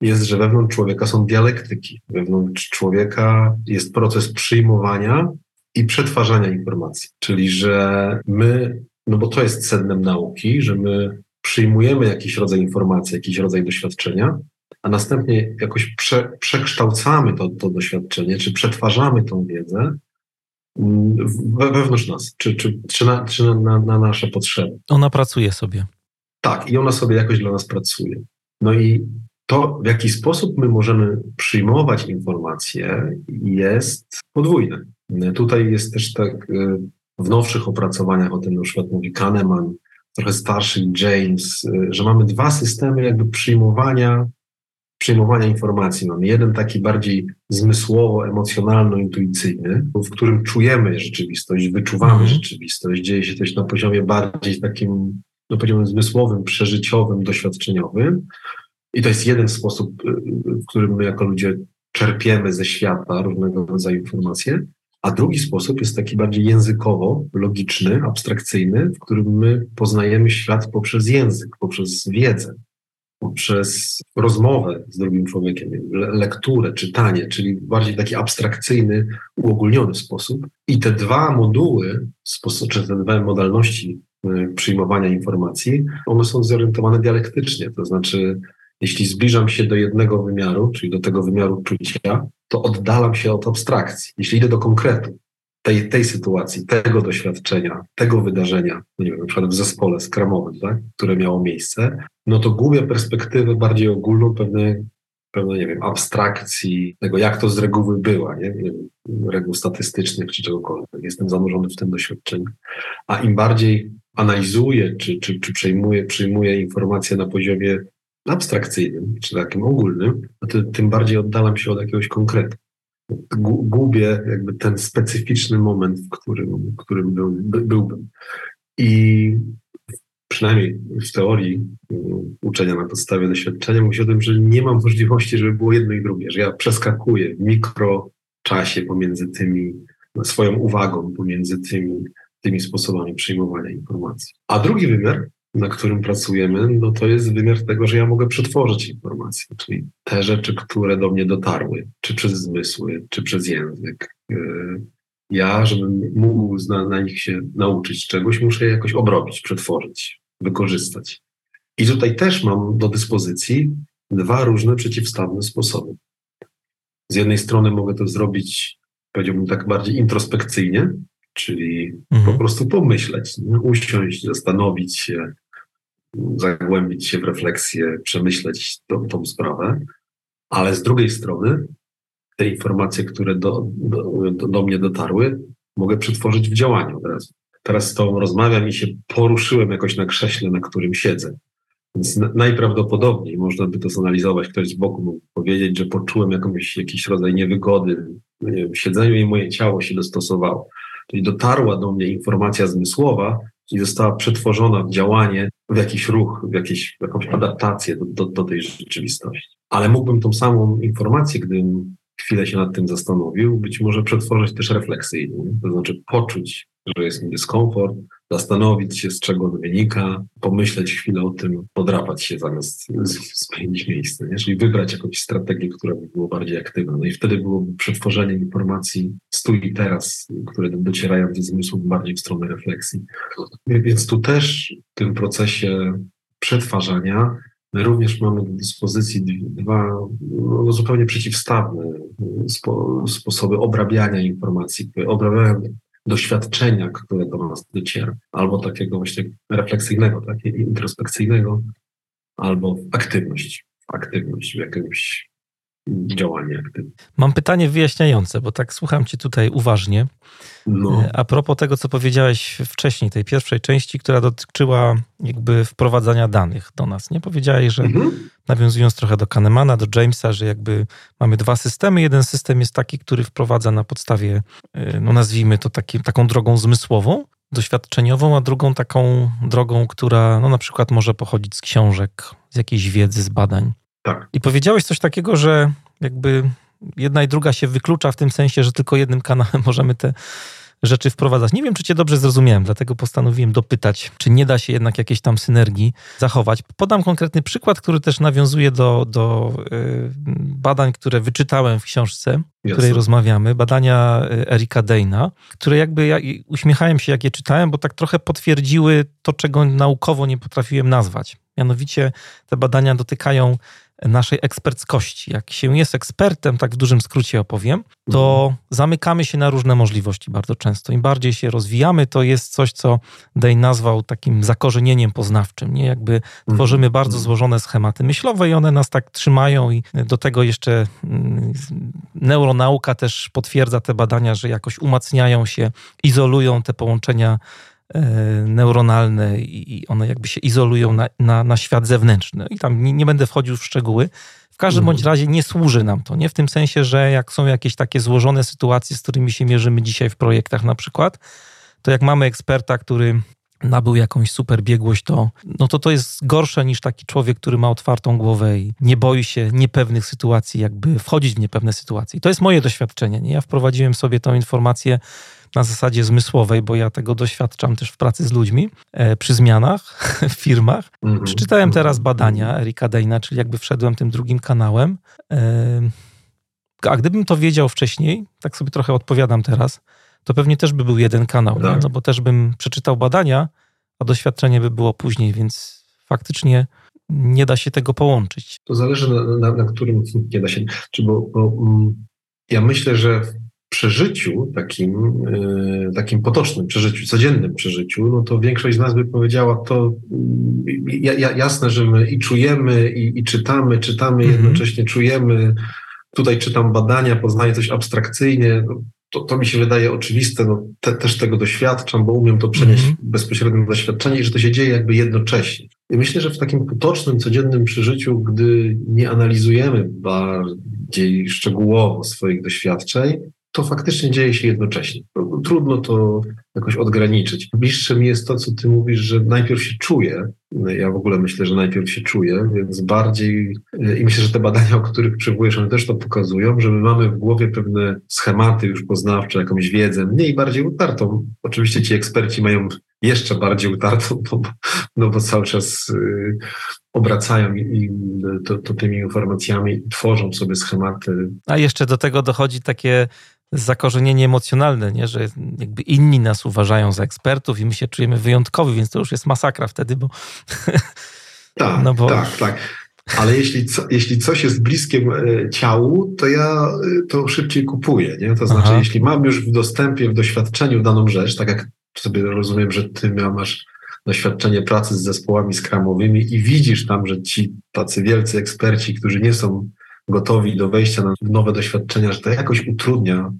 jest, że wewnątrz człowieka są dialektyki. Wewnątrz człowieka jest proces przyjmowania i przetwarzania informacji. Czyli, że my, no bo to jest sednem nauki, że my przyjmujemy jakiś rodzaj informacji, jakiś rodzaj doświadczenia, a następnie jakoś prze, przekształcamy to, to doświadczenie, czy przetwarzamy tą wiedzę mm, wewnątrz nas, czy, czy, czy, na, czy na, na nasze potrzeby. Ona pracuje sobie. Tak, i ona sobie jakoś dla nas pracuje. No i to, w jaki sposób my możemy przyjmować informacje, jest podwójne. Tutaj jest też tak y, w nowszych opracowaniach, o tym na przykład mówi Kahneman, trochę starszy James, y, że mamy dwa systemy jakby przyjmowania, przyjmowania informacji. Mamy jeden taki bardziej zmysłowo, emocjonalno-intuicyjny, w którym czujemy rzeczywistość, wyczuwamy mm. rzeczywistość, dzieje się coś na poziomie bardziej takim, no powiedziałbym, zmysłowym, przeżyciowym, doświadczeniowym. I to jest jeden sposób, y, w którym my jako ludzie czerpiemy ze świata różnego rodzaju informacje. A drugi sposób jest taki bardziej językowo, logiczny, abstrakcyjny, w którym my poznajemy świat poprzez język, poprzez wiedzę, poprzez rozmowę z drugim człowiekiem, lekturę, czytanie, czyli bardziej taki abstrakcyjny, uogólniony sposób. I te dwa moduły, czy te dwie modalności y, przyjmowania informacji, one są zorientowane dialektycznie, to znaczy jeśli zbliżam się do jednego wymiaru, czyli do tego wymiaru czucia, to oddalam się od abstrakcji. Jeśli idę do konkretu, tej, tej sytuacji, tego doświadczenia, tego wydarzenia, no nie wiem, na przykład w zespole skramowym, tak, które miało miejsce, no to gubię perspektywę bardziej ogólną pewnej, pewnej, nie wiem, abstrakcji tego, jak to z reguły była, nie? nie wiem, reguł statystycznych czy czegokolwiek. Jestem zanurzony w tym doświadczeniu. A im bardziej analizuję, czy, czy, czy przejmuję, przyjmuję informacje na poziomie abstrakcyjnym, czy takim ogólnym, no to tym bardziej oddalam się od jakiegoś konkretu. Gubię jakby ten specyficzny moment, w którym, w którym był, by, byłbym. I przynajmniej w teorii um, uczenia na podstawie doświadczenia, mówię o tym, że nie mam możliwości, żeby było jedno i drugie, że ja przeskakuję mikro czasie pomiędzy tymi, swoją uwagą pomiędzy tymi, tymi sposobami przyjmowania informacji. A drugi wymiar, na którym pracujemy, no to jest wymiar tego, że ja mogę przetworzyć informacje, czyli te rzeczy, które do mnie dotarły, czy przez zmysły, czy przez język. Y, ja, żebym mógł na, na nich się nauczyć czegoś, muszę je jakoś obrobić, przetworzyć, wykorzystać. I tutaj też mam do dyspozycji dwa różne przeciwstawne sposoby. Z jednej strony mogę to zrobić, powiedziałbym tak bardziej introspekcyjnie, czyli mhm. po prostu pomyśleć, nie? usiąść, zastanowić się, zagłębić się w refleksję, przemyśleć tą, tą sprawę, ale z drugiej strony te informacje, które do, do, do mnie dotarły, mogę przetworzyć w działaniu od razu. Teraz z Tobą rozmawiam i się poruszyłem jakoś na krześle, na którym siedzę. Więc najprawdopodobniej można by to zanalizować, ktoś z boku mógł powiedzieć, że poczułem jakąś, jakiś rodzaj niewygody w siedzeniu i moje ciało się dostosowało. Czyli dotarła do mnie informacja zmysłowa i została przetworzona w działanie, w jakiś ruch, w, jakieś, w jakąś adaptację do, do, do tej rzeczywistości. Ale mógłbym tą samą informację, gdybym chwilę się nad tym zastanowił, być może przetworzyć też refleksyjnie, to znaczy poczuć, że jest mi dyskomfort, zastanowić się, z czego on wynika, pomyśleć chwilę o tym, podrapać się zamiast zmienić miejsce, nie? czyli wybrać jakąś strategię, która by była bardziej aktywna. No i wtedy byłoby przetworzenie informacji tu i teraz, które docierają ze zmysłów bardziej w stronę refleksji. Więc tu też w tym procesie przetwarzania My również mamy do dyspozycji dwa no, zupełnie przeciwstawne spo, sposoby obrabiania informacji, obrabiania doświadczenia, które do nas dociera, albo takiego właśnie refleksyjnego, takiego introspekcyjnego, albo aktywność, aktywność w jakimś aktywnym. Mam pytanie wyjaśniające, bo tak słucham Cię tutaj uważnie. No. E, a propos tego, co powiedziałeś wcześniej, tej pierwszej części, która dotyczyła jakby wprowadzania danych do nas. Nie powiedziałeś, że mhm. nawiązując trochę do Kahnemana, do Jamesa, że jakby mamy dwa systemy. Jeden system jest taki, który wprowadza na podstawie, e, no nazwijmy to taki, taką drogą zmysłową, doświadczeniową, a drugą taką drogą, która no na przykład może pochodzić z książek, z jakiejś wiedzy, z badań. Tak. I powiedziałeś coś takiego, że jakby jedna i druga się wyklucza w tym sensie, że tylko jednym kanałem możemy te rzeczy wprowadzać. Nie wiem, czy cię dobrze zrozumiałem, dlatego postanowiłem dopytać, czy nie da się jednak jakiejś tam synergii zachować. Podam konkretny przykład, który też nawiązuje do, do y, badań, które wyczytałem w książce, w której rozmawiamy, badania y, Erika Dejna, które jakby ja uśmiechałem się, jak je czytałem, bo tak trochę potwierdziły to, czego naukowo nie potrafiłem nazwać. Mianowicie te badania dotykają naszej eksperckości. Jak się jest ekspertem, tak w dużym skrócie opowiem, to mhm. zamykamy się na różne możliwości bardzo często. Im bardziej się rozwijamy, to jest coś, co Day nazwał takim zakorzenieniem poznawczym. Nie? Jakby mhm. tworzymy bardzo mhm. złożone schematy myślowe i one nas tak trzymają i do tego jeszcze mm, neuronauka też potwierdza te badania, że jakoś umacniają się, izolują te połączenia neuronalne i one jakby się izolują na, na, na świat zewnętrzny. I tam nie, nie, będę wchodził w szczegóły. W każdym bądź mhm. razie nie służy nam to, nie w tym sensie, że jak są jakieś takie złożone sytuacje, z którymi się mierzymy dzisiaj w projektach na przykład, to jak mamy eksperta, który nabył jakąś super biegłość, to, no to to jest gorsze niż taki człowiek, który ma otwartą głowę i nie boi się niepewnych sytuacji, jakby wchodzić w niepewne sytuacje. I to jest moje doświadczenie. Nie? Ja wprowadziłem sobie tą informację na zasadzie zmysłowej, bo ja tego doświadczam też w pracy z ludźmi e, przy zmianach w firmach. -hmm. Przeczytałem teraz badania Erika Dejna, czyli jakby wszedłem tym drugim kanałem. A gdybym to wiedział wcześniej, tak sobie trochę odpowiadam teraz, to pewnie też by był jeden kanał, tak. no bo też bym przeczytał badania, a doświadczenie by było później, więc faktycznie nie da się tego połączyć. To zależy na, na, na którym nie da się. Czy bo, bo, mm, ja myślę, że przeżyciu, takim, e, takim potocznym przeżyciu, codziennym przeżyciu, no to większość z nas by powiedziała to jasne, że my i czujemy, i, i czytamy, czytamy, mm -hmm. jednocześnie czujemy. Tutaj czytam badania, poznaję coś abstrakcyjnie. No, to, to mi się wydaje oczywiste, no, te, też tego doświadczam, bo umiem to przenieść mm -hmm. bezpośrednio doświadczenie i że to się dzieje jakby jednocześnie. I myślę, że w takim potocznym, codziennym przeżyciu, gdy nie analizujemy bardziej szczegółowo swoich doświadczeń, to faktycznie dzieje się jednocześnie. Trudno to jakoś odgraniczyć. Bliższe mi jest to, co ty mówisz, że najpierw się czuję. Ja w ogóle myślę, że najpierw się czuję, więc bardziej i myślę, że te badania, o których przywołujesz, one też to pokazują, że my mamy w głowie pewne schematy już poznawcze, jakąś wiedzę, mniej bardziej utartą. Oczywiście ci eksperci mają jeszcze bardziej utartą, no bo, no bo cały czas y, obracają i, to, to tymi informacjami i tworzą sobie schematy. A jeszcze do tego dochodzi takie zakorzenienie emocjonalne, nie? że jakby inni nas uważają za ekspertów i my się czujemy wyjątkowi, więc to już jest masakra wtedy, bo... Tak, no bo... tak, tak. Ale jeśli, co, jeśli coś jest bliskie e, ciału, to ja e, to szybciej kupuję. Nie? To znaczy, Aha. jeśli mam już w dostępie, w doświadczeniu daną rzecz, tak jak sobie rozumiem, że ty masz doświadczenie pracy z zespołami skramowymi i widzisz tam, że ci tacy wielcy eksperci, którzy nie są gotowi do wejścia na nowe doświadczenia, że to jakoś utrudnia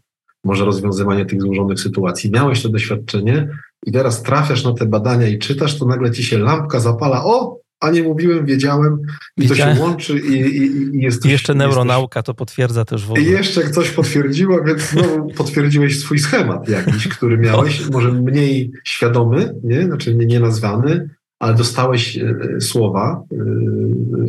może rozwiązywanie tych złożonych sytuacji. Miałeś to doświadczenie i teraz trafiasz na te badania i czytasz, to nagle ci się lampka zapala. O, a nie mówiłem, wiedziałem i to się łączy i, i, i jest... I jeszcze neuronauka to potwierdza też w ogóle. I jeszcze coś potwierdziło, więc znowu potwierdziłeś swój schemat jakiś, który miałeś, no. może mniej świadomy, nie? znaczy nie nazwany, ale dostałeś e, słowa,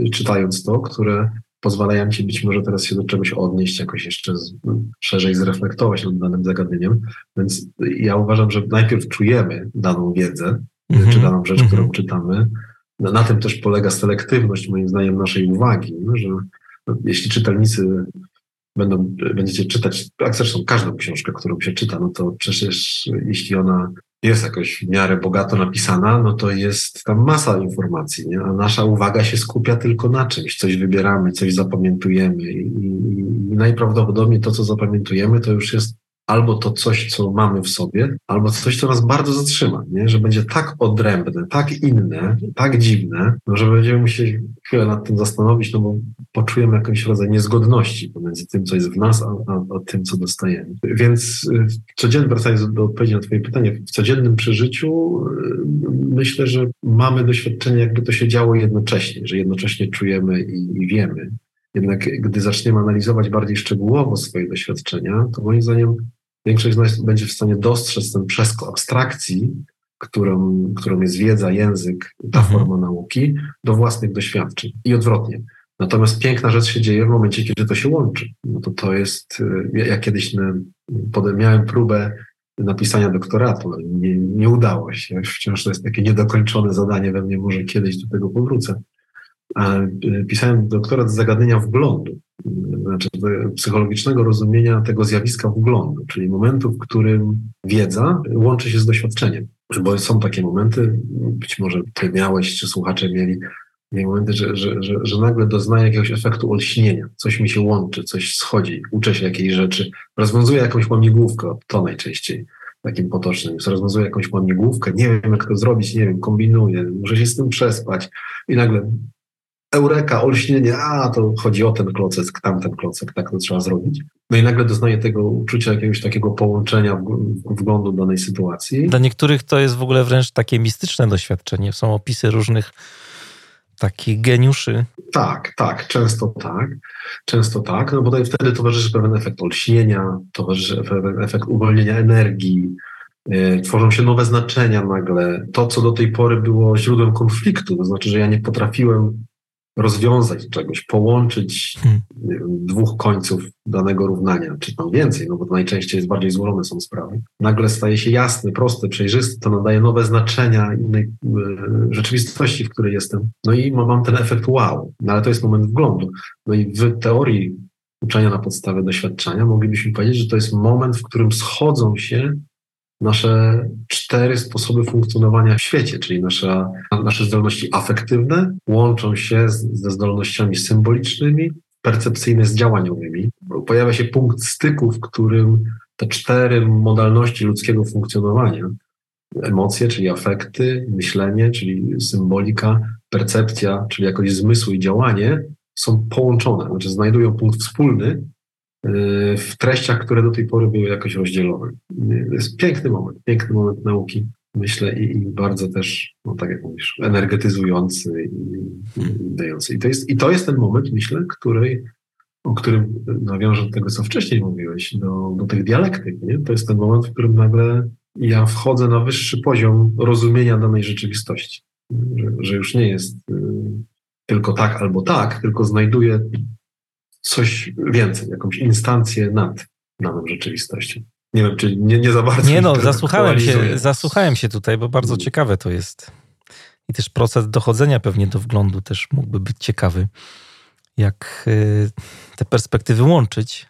e, czytając to, które pozwalają ci być może teraz się do czegoś odnieść, jakoś jeszcze z, szerzej zreflektować nad danym zagadnieniem. Więc ja uważam, że najpierw czujemy daną wiedzę, mm -hmm. czy daną rzecz, mm -hmm. którą mhm. czytamy. No, na tym też polega selektywność, moim zdaniem, naszej uwagi, no, że no, jeśli czytelnicy będą, będziecie czytać, a zresztą każdą książkę, którą się czyta, no to przecież jeśli ona jest jakoś w miarę bogato napisana, no to jest tam masa informacji, nie? a nasza uwaga się skupia tylko na czymś. Coś wybieramy, coś zapamiętujemy i, i, i najprawdopodobniej to, co zapamiętujemy, to już jest albo to coś, co mamy w sobie, albo coś, co nas bardzo zatrzyma, nie? że będzie tak odrębne, tak inne, tak dziwne, no, że będziemy musieli chwilę nad tym zastanowić, no bo poczujemy jakiś rodzaj niezgodności pomiędzy tym, co jest w nas, a, a, a tym, co dostajemy. Więc y, codziennie, wracając do, odpowiedzi na Twoje pytanie, w codziennym przeżyciu y, myślę, że mamy doświadczenie, jakby to się działo jednocześnie, że jednocześnie czujemy i, i wiemy. Jednak gdy zaczniemy analizować bardziej szczegółowo swoje doświadczenia, to moim zdaniem większość z nas będzie w stanie dostrzec ten przeskok abstrakcji, którą, którą jest wiedza, język, ta mhm. forma nauki, do własnych doświadczeń i odwrotnie. Natomiast piękna rzecz się dzieje w momencie, kiedy to się łączy. No to to jest, ja, ja kiedyś miałem próbę napisania doktoratu, ale nie, nie udało się. Wciąż to jest takie niedokończone zadanie we mnie, może kiedyś do tego powrócę. Y, pisałem doktorat z zagadnienia wglądu, znaczy psychologicznego rozumienia tego zjawiska wglądu, czyli momentu, w którym wiedza łączy się z doświadczeniem. Bo są takie momenty, być może ty miałeś, czy słuchacze mieli, mieli momenty, że, że, że, że nagle doznaję jakiegoś efektu olśnienia, coś mi się łączy, coś schodzi, uczę się jakiejś rzeczy, rozwiązuję jakąś łamigłówkę, to najczęściej takim potocznym. Rozwiązuję jakąś łamigłówkę, nie wiem jak to zrobić, nie wiem, kombinuję, muszę się z tym przespać i nagle eureka, olśnienie, a to chodzi o ten klocek, tamten klocek, tak to trzeba zrobić. No i nagle doznaję tego uczucia jakiegoś takiego połączenia wglądu danej sytuacji. Dla niektórych to jest w ogóle wręcz takie mistyczne doświadczenie. Są opisy różnych takich geniuszy. Tak, tak, często tak. Często tak, no bo wtedy towarzyszy pewien efekt olśnienia, towarzyszy pewien efekt uwolnienia energii, e, tworzą się nowe znaczenia nagle. To, co do tej pory było źródłem konfliktu, to znaczy, że ja nie potrafiłem rozwiązać czegoś, połączyć hmm. dwóch końców danego równania, czy tam więcej, no bo to najczęściej jest bardziej złożone są sprawy, nagle staje się jasny, prosty, przejrzysty, to nadaje nowe znaczenia innej y, rzeczywistości, w której jestem. No i mam ten efekt wow, no ale to jest moment wglądu. No i w teorii uczenia na podstawie doświadczenia moglibyśmy powiedzieć, że to jest moment, w którym schodzą się nasze cztery sposoby funkcjonowania w świecie, czyli nasze, nasze zdolności afektywne łączą się z, ze zdolnościami symbolicznymi, percepcyjne z działaniowymi. Pojawia się punkt styku, w którym te cztery modalności ludzkiego funkcjonowania emocje, czyli afekty, myślenie, czyli symbolika, percepcja, czyli jakoś zmysł i działanie są połączone, znaczy znajdują punkt wspólny, w treściach, które do tej pory były jakoś rozdzielone. To jest piękny moment, piękny moment nauki, myślę, i, i bardzo też, no tak jak mówisz, energetyzujący i, i, dający. I to, jest, I to jest ten moment, myślę, który o którym nawiążę do tego, co wcześniej mówiłeś, do, do tych dialektyk. Nie? To jest ten moment, w którym nagle ja wchodzę na wyższy poziom rozumienia danej rzeczywistości. Że, że już nie jest y, tylko tak albo tak, tylko znajduję coś więcej, jakąś instancję nad daną rzeczywistością. Nie wiem, czy nie, nie za bardzo. Nie no, zasłuchałem się, zasłuchałem się tutaj, bo bardzo mm. ciekawe to jest. I też proces dochodzenia pewnie do wglądu też mógłby być ciekawy, jak y, te perspektywy łączyć.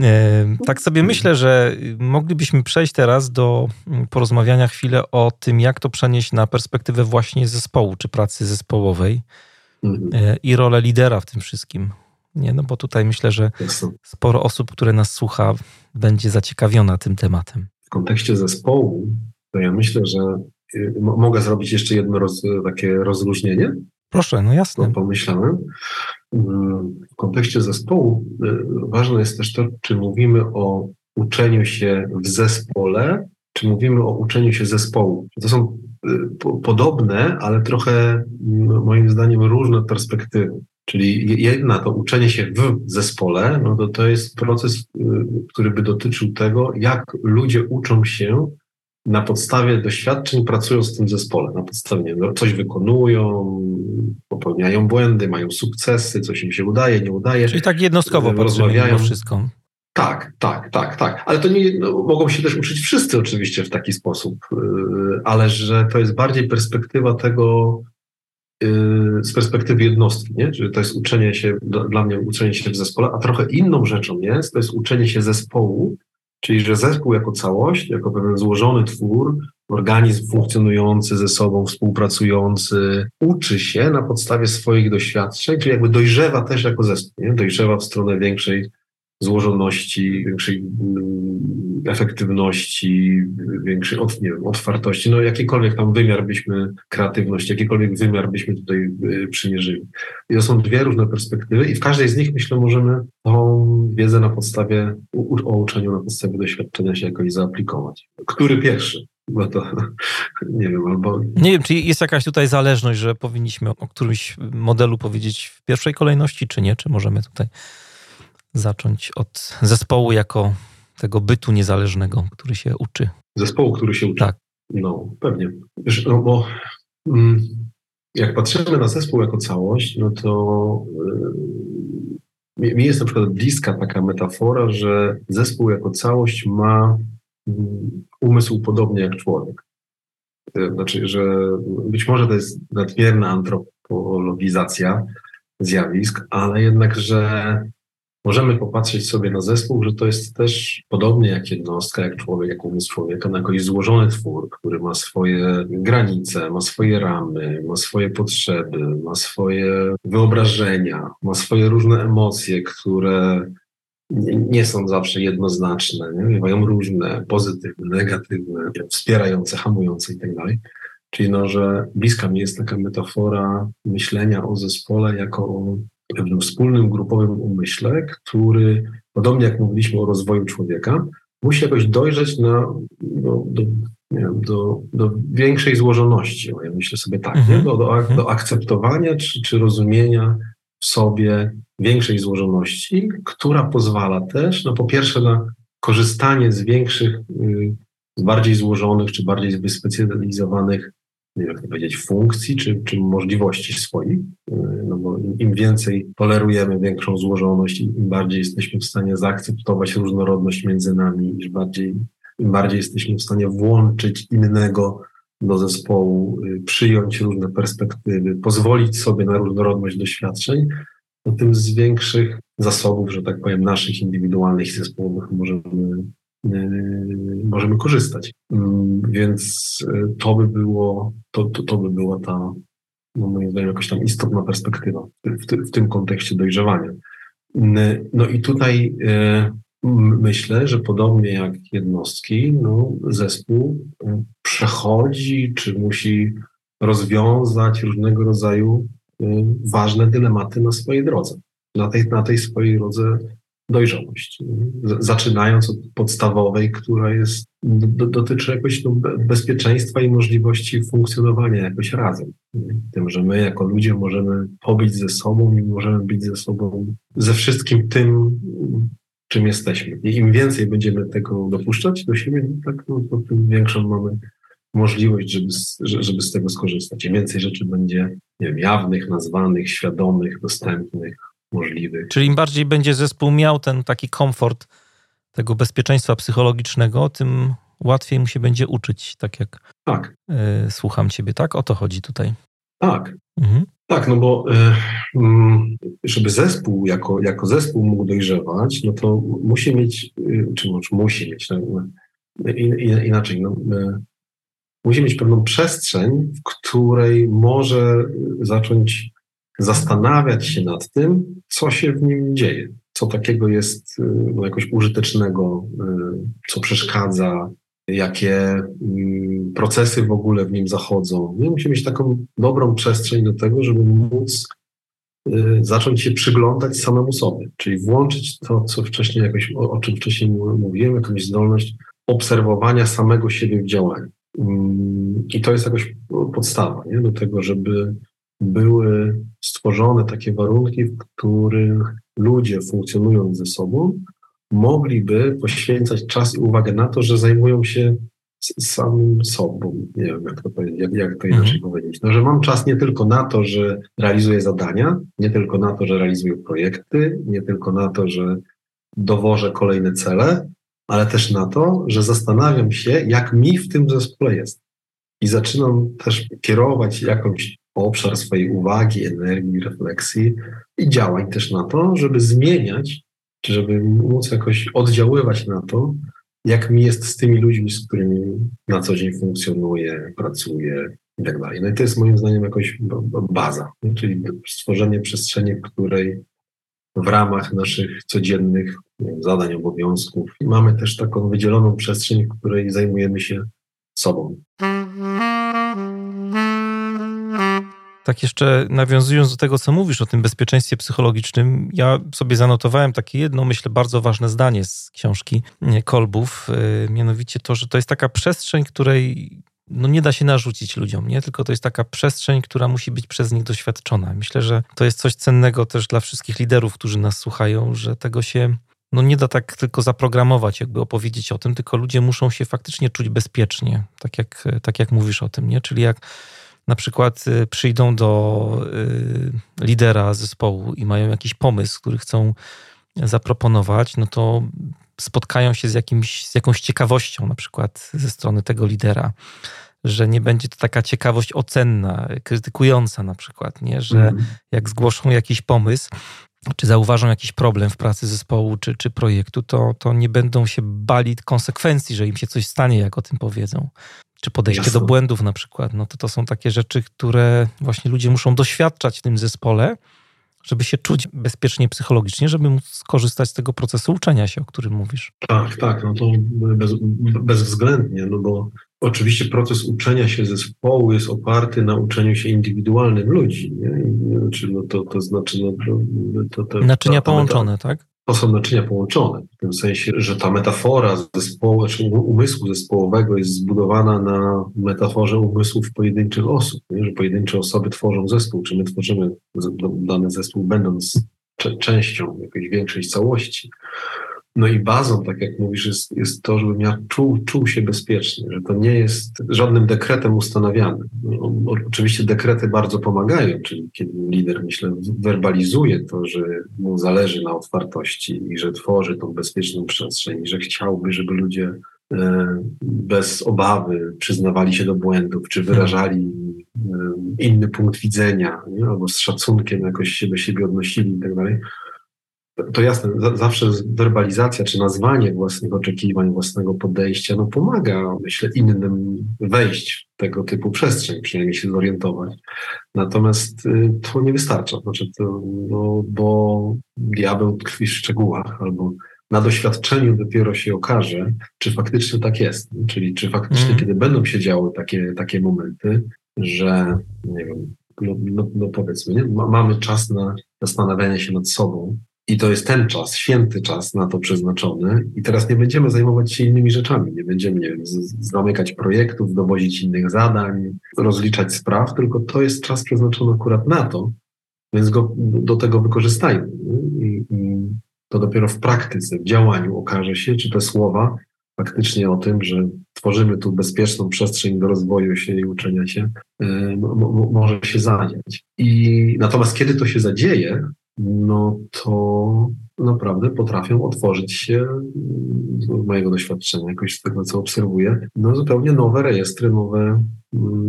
E, tak sobie myślę, że moglibyśmy przejść teraz do mm, porozmawiania chwilę o tym, jak to przenieść na perspektywę właśnie zespołu czy pracy zespołowej mhm. e, i rolę lidera w tym wszystkim. Nie, no bo tutaj myślę, że sporo osób, które nas słucha, będzie zaciekawiona tym tematem. W kontekście zespołu, to ja myślę, że y, mogę zrobić jeszcze jedno roz, takie rozluźnienie. Proszę, no jasne. No, pomyślałem. Mm, w kontekście zespołu y, ważne jest też to, czy mówimy o uczeniu się w zespole, czy mówimy o uczeniu się zespołu. To są y, podobne, ale trochę moim zdaniem różne perspektywy. Czyli jedna to uczenie się w zespole, no to to jest proces, y, który by dotyczył tego, jak ludzie uczą się na podstawie doświadczeń, pracując w tym zespole. Na podstawie no, coś wykonują, popełniają błędy, mają sukcesy, coś im się udaje, nie udaje. Czyli tak jednostkowo rozmawiają wszystko. Tak, tak, tak, tak. Ale to nie no, mogą się też uczyć wszyscy oczywiście w taki sposób, y, ale że to jest bardziej perspektywa tego, Y, z perspektywy jednostki, nie? Czyli to jest uczenie się, dla mnie uczenie się w zespole, a trochę inną rzeczą jest, to jest uczenie się zespołu, czyli że zespół jako całość, jako pewien złożony twór, organizm funkcjonujący ze sobą, współpracujący, uczy się na podstawie swoich doświadczeń, czyli jakby dojrzewa też jako zespół, nie? dojrzewa w stronę większej złożoności, większej mm, efektywności, większej nie wiem, otwartości, no jakikolwiek tam wymiar byśmy, kreatywności, jakikolwiek wymiar byśmy tutaj y, przymierzyli. I to są dwie różne perspektywy i w każdej z nich myślę możemy tą wiedzę na podstawie, o uczeniu na podstawie doświadczenia się jakoś zaaplikować. Który pierwszy? Bo to nie wiem, albo. Nie wiem, czy jest jakaś tutaj zależność, że powinniśmy o którymś modelu powiedzieć w pierwszej kolejności, czy nie? Czy możemy tutaj zacząć od zespołu jako tego bytu niezależnego, który się uczy. Zespołu, który się uczy. Tak. No, pewnie. Wiesz, no bo mm, jak patrzymy na zespół jako całość, no to yy, mi jest na przykład bliska taka metafora, że zespół jako całość ma mm, umysł podobnie jak człowiek. Y, znaczy, że być może to jest nadmierna antropologizacja zjawisk, ale jednak, że możemy popatrzeć sobie na zespół, że to jest też podobnie jak jednostka, jak człowiek, jak umysł człowieka, na jakiś złożony twór, który ma swoje granice, ma swoje ramy, ma swoje potrzeby, ma swoje wyobrażenia, ma swoje różne emocje, które nie są zawsze jednoznaczne, nie? bywają różne, pozytywne, negatywne, wspierające, hamujące itd. Tak Czyli no, że bliska mi jest taka metafora myślenia o zespole jako o pewnym wspólnym, grupowym umyśle, który, podobnie jak mówiliśmy o rozwoju człowieka, musi jakoś dojrzeć na, do, do, wiem, do, do większej złożoności. Ja myślę sobie tak, mhm. do, do, mhm. do akceptowania czy, czy rozumienia w sobie większej złożoności, która pozwala też, no po pierwsze, na korzystanie z większych, y, z bardziej złożonych czy bardziej wyspecjalizowanych nie jak to powiedzieć, funkcji czy, czy możliwości swoich, e, no bo im więcej tolerujemy większą złożoność, im bardziej jesteśmy w stanie zaakceptować różnorodność między nami, im bardziej, im bardziej jesteśmy w stanie włączyć innego do zespołu, y, przyjąć różne perspektywy, pozwolić sobie na różnorodność doświadczeń, to tym z większych zasobów, że tak powiem, naszych indywidualnych zespołowych możemy możemy korzystać. Mm, więc yy, to by było, to, to, to by była ta, no moim zdaniem, jakaś tam istotna perspektywa w, w tym kontekście dojrzewania. Yy, no i tutaj myślę, że podobnie jak jednostki, no, zespół przechodzi, czy musi rozwiązać różnego rodzaju ważne dylematy na swojej drodze. Na tej, na tej swojej drodze dojrzałość. Zaczynając od podstawowej, która jest, do, dotyczy jakoś no, bezpieczeństwa i możliwości funkcjonowania jakoś razem. Tym, że my jako ludzie możemy pobyć ze sobą i możemy być ze sobą, ze wszystkim tym, czym jesteśmy. I im więcej będziemy tego dopuszczać do siebie, tak, no, to tym większą mamy możliwość, żeby, żeby z tego skorzystać. Im więcej rzeczy będzie nie wiem, jawnych, nazwanych, świadomych, dostępnych, możliwych. Czyli im bardziej będzie zespół miał ten taki komfort tego bezpieczeństwa psychologicznego, tym łatwiej mu się będzie uczyć, tak jak tak. Y, słucham ciebie, tak? O to chodzi tutaj. Tak. Mhm. Tak, no bo y, żeby zespół jako, jako zespół mógł dojrzewać, no to musi mieć, y, czy musi mieć, no, inaczej, no, musi mieć pewną przestrzeń, w której może zacząć zastanawiać się nad tym, co się w nim dzieje, co takiego jest y, no, jakoś użytecznego, y, co przeszkadza, jakie mm, procesy w ogóle w nim zachodzą. My musimy mieć taką dobrą przestrzeń do tego, żeby móc y, zacząć się przyglądać samemu sobie, czyli włączyć to, co wcześniej jakoś, o, o czym wcześniej mówiłem, jakąś zdolność obserwowania samego siebie w działaniu. Mm, I to jest jakoś podstawa nie? do tego, żeby były stworzone takie warunki, w których ludzie funkcjonując ze sobą mogliby poświęcać czas i uwagę na to, że zajmują się samym sobą. Nie wiem, jak to, jak, jak to inaczej mhm. powiedzieć. No, że mam czas nie tylko na to, że realizuję zadania, nie tylko na to, że realizuję projekty, nie tylko na to, że dowożę kolejne cele, ale też na to, że zastanawiam się, jak mi w tym zespole jest. I zaczynam też kierować jakąś obszar swojej uwagi, energii, refleksji i działań też na to, żeby zmieniać, czy żeby móc jakoś oddziaływać na to, jak mi jest z tymi ludźmi, z którymi na co dzień funkcjonuję, pracuję i tak dalej. No i to jest moim zdaniem jakoś baza, czyli stworzenie przestrzeni, w której w ramach naszych codziennych zadań, obowiązków mamy też taką wydzieloną przestrzeń, w której zajmujemy się sobą. Tak jeszcze nawiązując do tego, co mówisz o tym bezpieczeństwie psychologicznym, ja sobie zanotowałem takie jedno, myślę, bardzo ważne zdanie z książki Kolbów, y, mianowicie to, że to jest taka przestrzeń, której no nie da się narzucić ludziom, nie? Tylko to jest taka przestrzeń, która musi być przez nich doświadczona. Myślę, że to jest coś cennego też dla wszystkich liderów, którzy nas słuchają, że tego się no nie da tak tylko zaprogramować, jakby opowiedzieć o tym, tylko ludzie muszą się faktycznie czuć bezpiecznie, tak jak, tak jak mówisz o tym, nie? Czyli jak na przykład y, przyjdą do y, lidera zespołu i mają jakiś pomysł, który chcą zaproponować, no to spotkają się z, jakimś, z jakąś ciekawością, na przykład ze strony tego lidera, że nie będzie to taka ciekawość ocenna, krytykująca na przykład, nie? że mm. jak zgłoszą jakiś pomysł, czy zauważą jakiś problem w pracy zespołu czy, czy projektu, to, to nie będą się bali konsekwencji, że im się coś stanie, jak o tym powiedzą. Czy podejście Jasne. do błędów na przykład, no to to są takie rzeczy, które właśnie ludzie muszą doświadczać w tym zespole, żeby się czuć bezpiecznie psychologicznie, żeby móc skorzystać z tego procesu uczenia się, o którym mówisz. Tak, tak, no to bez, bezwzględnie, no bo oczywiście proces uczenia się zespołu jest oparty na uczeniu się indywidualnym ludzi, nie? Znaczy, no to, to znaczy... No, to, to, Naczynia połączone, tak? To są naczynia połączone, w tym sensie, że ta metafora zespołu, czy umysłu zespołowego jest zbudowana na metaforze umysłów pojedynczych osób, nie? że pojedyncze osoby tworzą zespół, czy my tworzymy dany zespół, będąc częścią jakiejś większej całości. No i bazą, tak jak mówisz, jest, jest to, żebym ja czuł, czuł się bezpiecznie, że to nie jest żadnym dekretem ustanawiane. No, oczywiście dekrety bardzo pomagają, czyli kiedy lider, myślę, werbalizuje to, że mu zależy na otwartości i że tworzy tą bezpieczną przestrzeń, i że chciałby, żeby ludzie e, bez obawy przyznawali się do błędów, czy wyrażali e, inny punkt widzenia, nie? albo z szacunkiem jakoś się do siebie odnosili i tak dalej to jasne, zawsze werbalizacja czy nazwanie własnych oczekiwań, własnego podejścia, no pomaga, myślę, innym wejść w tego typu przestrzeń, przynajmniej się zorientować. Natomiast y, to nie wystarcza, znaczy to, no, bo diabeł tkwi w szczegółach albo na doświadczeniu dopiero się okaże, czy faktycznie tak jest. Czyli czy faktycznie, mm. kiedy będą się działy takie, takie momenty, że nie wiem, no, no, no powiedzmy, nie? mamy czas na zastanawianie się nad sobą, I to jest ten czas, święty czas na to przeznaczony. I teraz nie będziemy zajmować się innymi rzeczami. Nie będziemy, nie wiem, zamykać projektów, dowozić innych zadań, rozliczać spraw, tylko to jest czas przeznaczony akurat na to, więc go do tego wykorzystajmy. I, I, to dopiero w praktyce, w działaniu okaże się, czy te słowa faktycznie o tym, że tworzymy tu bezpieczną przestrzeń do rozwoju się i uczenia się, y, może się zadziać. I natomiast kiedy to się zadzieje, no to naprawdę potrafią otworzyć się, z mojego doświadczenia, jakoś z tego, co obserwuję, no zupełnie nowe rejestry, nowe,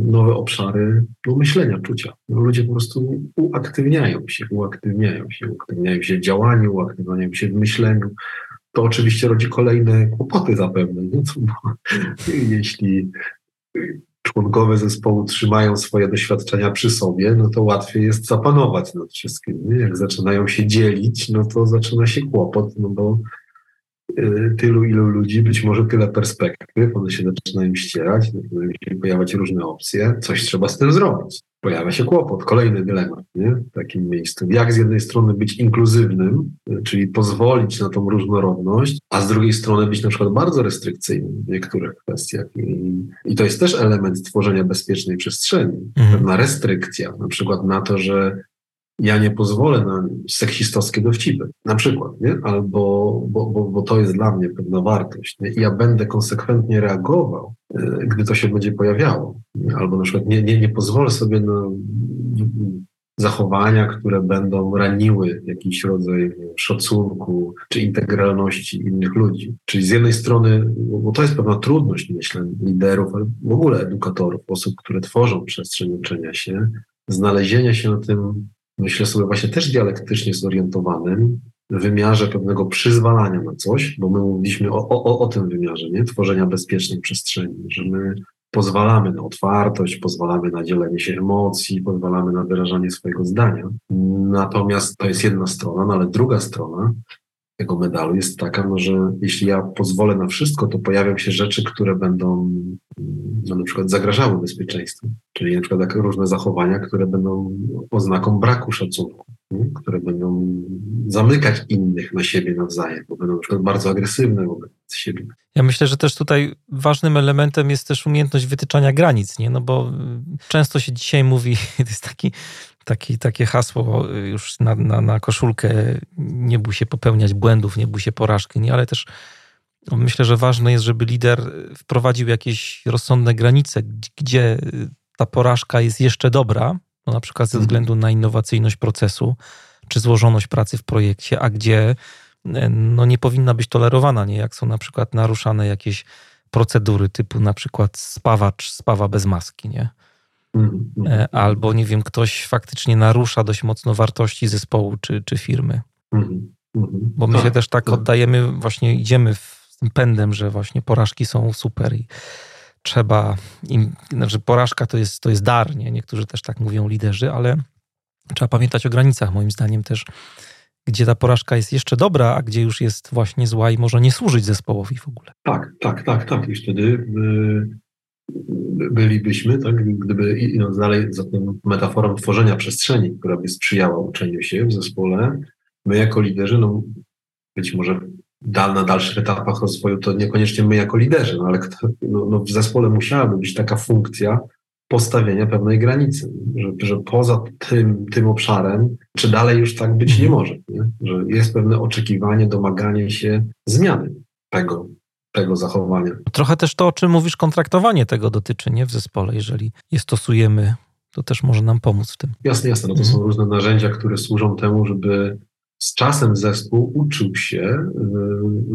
nowe obszary no, myślenia, czucia. No, ludzie po prostu uaktywniają się, uaktywniają się, uaktywniają się w działaniu, uaktywniają się w myśleniu. To oczywiście rodzi kolejne kłopoty zapewne, nie? Bo, jeśli członkowie zespołu trzymają swoje doświadczenia przy sobie, no to łatwiej jest zapanować nad wszystkim. Jak zaczynają się dzielić, no to zaczyna się kłopot, no bo tylu, ilu ludzi, być może tyle perspektyw, one się zaczynają ścierać, zaczynają się pojawiać różne opcje, coś trzeba z tym zrobić pojawia się kłopot, kolejny dylemat nie? w takim miejscu. Jak z jednej strony być inkluzywnym, czyli pozwolić na tą różnorodność, a z drugiej strony być na przykład bardzo restrykcyjnym w niektórych kwestiach. I, i to jest też element tworzenia bezpiecznej przestrzeni. Mhm. Pewna restrykcja, na przykład na to, że ja nie pozwolę na seksistowskie dowcipy, na przykład, nie? albo bo, bo, bo to jest dla mnie pewna wartość. Nie? I ja będę konsekwentnie reagował, e, gdy to się będzie pojawiało. Nie? Albo na przykład nie, nie, nie pozwolę sobie na zachowania, które będą raniły jakiś rodzaj szacunku czy integralności innych ludzi. Czyli z jednej strony, bo to jest pewna trudność, myślę, liderów, ale w ogóle edukatorów, osób, które tworzą przestrzeń uczenia się, znalezienia się na tym myślę sobie właśnie też dialektycznie zorientowanym, wymiarze pewnego przyzwalania na coś, bo my mówiliśmy o, o, o tym wymiarze, nie? Tworzenia bezpiecznej przestrzeni, że my pozwalamy na otwartość, pozwalamy na dzielenie się emocji, pozwalamy na wyrażanie swojego zdania. Natomiast to jest jedna strona, no ale druga strona tego medalu jest taka, no, że jeśli ja pozwolę na wszystko, to pojawią się rzeczy, które będą no, na przykład zagrażały bezpieczeństwu, czyli na przykład różne zachowania, które będą oznaką braku szacunku, nie? które będą zamykać innych na siebie nawzajem, bo będą na przykład bardzo agresywne wobec siebie. Ja myślę, że też tutaj ważnym elementem jest też umiejętność wytyczania granic, nie? No bo często się dzisiaj mówi, to jest taki taki, takie hasło już na, na, na koszulkę, nie bój się popełniać błędów, nie bój się porażki, nie? ale też myślę, że ważne jest, żeby lider wprowadził jakieś rozsądne granice, gdzie ta porażka jest jeszcze dobra, no na przykład ze mhm. względu na innowacyjność procesu, czy złożoność pracy w projekcie, a gdzie no, nie powinna być tolerowana, nie? jak są na przykład naruszane jakieś procedury typu na przykład spawacz spawa bez maski, nie? Mhm, mhm. E, albo nie wiem, ktoś faktycznie narusza dość mocno wartości zespołu czy, czy firmy. Mhm, Bo my się tak, też tak, tak oddajemy, właśnie idziemy w tym pędem, że właśnie porażki są super i trzeba im, znaczy porażka to jest, to jest dar, nie? Niektórzy też tak mówią liderzy, ale trzeba pamiętać o granicach, moim zdaniem też, gdzie ta porażka jest jeszcze dobra, a gdzie już jest właśnie zła i może nie służyć zespołowi w ogóle. Tak, tak, tak, tak. I wtedy y, bylibyśmy, tak, gdyby idąc dalej za tą metaforą tworzenia przestrzeni, która by sprzyjała uczeniu się w zespole, my jako liderzy, no być może dal, na dalszych etapach rozwoju to niekoniecznie my jako liderzy, no ale kto, no, no w zespole musiałaby być taka funkcja postawienia pewnej granicy, że, że poza tym, tym obszarem, czy dalej już tak być nie może, nie? że jest pewne oczekiwanie, domaganie się zmiany tego, tego zachowania. Trochę też to, o czym mówisz, kontraktowanie tego dotyczy, nie w zespole. Jeżeli je stosujemy, to też może nam pomóc w tym. Jasne, jasne. No to mhm. są różne narzędzia, które służą temu, żeby z czasem zespół uczył się,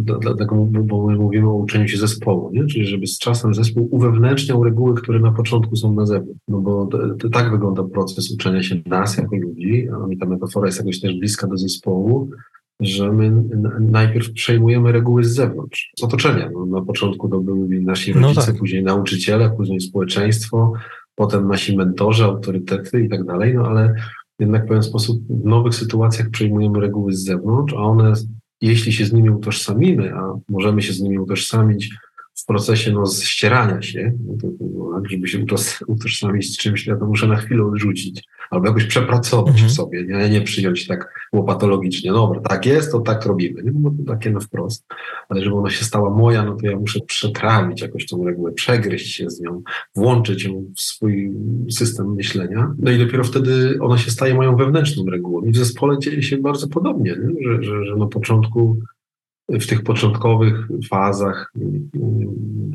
yy, dlatego bo my mówimy o uczeniu się zespołu, nie? czyli żeby z czasem zespół uwewnętrzniał reguły, które na początku są na zewnątrz. No bo to, to tak wygląda proces uczenia się nas jako ludzi, a mi ta metafora jest jakoś też bliska do zespołu, że my najpierw przejmujemy reguły z zewnątrz, z otoczenia. No, na początku to byli nasi no rodzice, no tak. później nauczyciele, później społeczeństwo, potem nasi mentorzy, autorytety i tak dalej, no ale jednak w pewien sposób w nowych sytuacjach przejmujemy reguły z zewnątrz, a one, jeśli się z nimi utożsamimy, a możemy się z nimi utożsamić w procesie no, ścierania się, no to, no, żeby się utożsamić z czymś, ja to muszę na chwilę odrzucić albo jakoś przepracować mhm. w sobie, nie? nie przyjąć tak łopatologicznie, dobra, tak jest, to tak robimy, nie? No to takie na wprost, ale żeby ona się stała moja, no to ja muszę przetrawić jakoś tą regułę, przegryźć się z nią, włączyć ją w swój system myślenia, no i dopiero wtedy ona się staje moją wewnętrzną regułą i w zespole dzieje się bardzo podobnie, nie? Że, że, że na początku w tych początkowych fazach,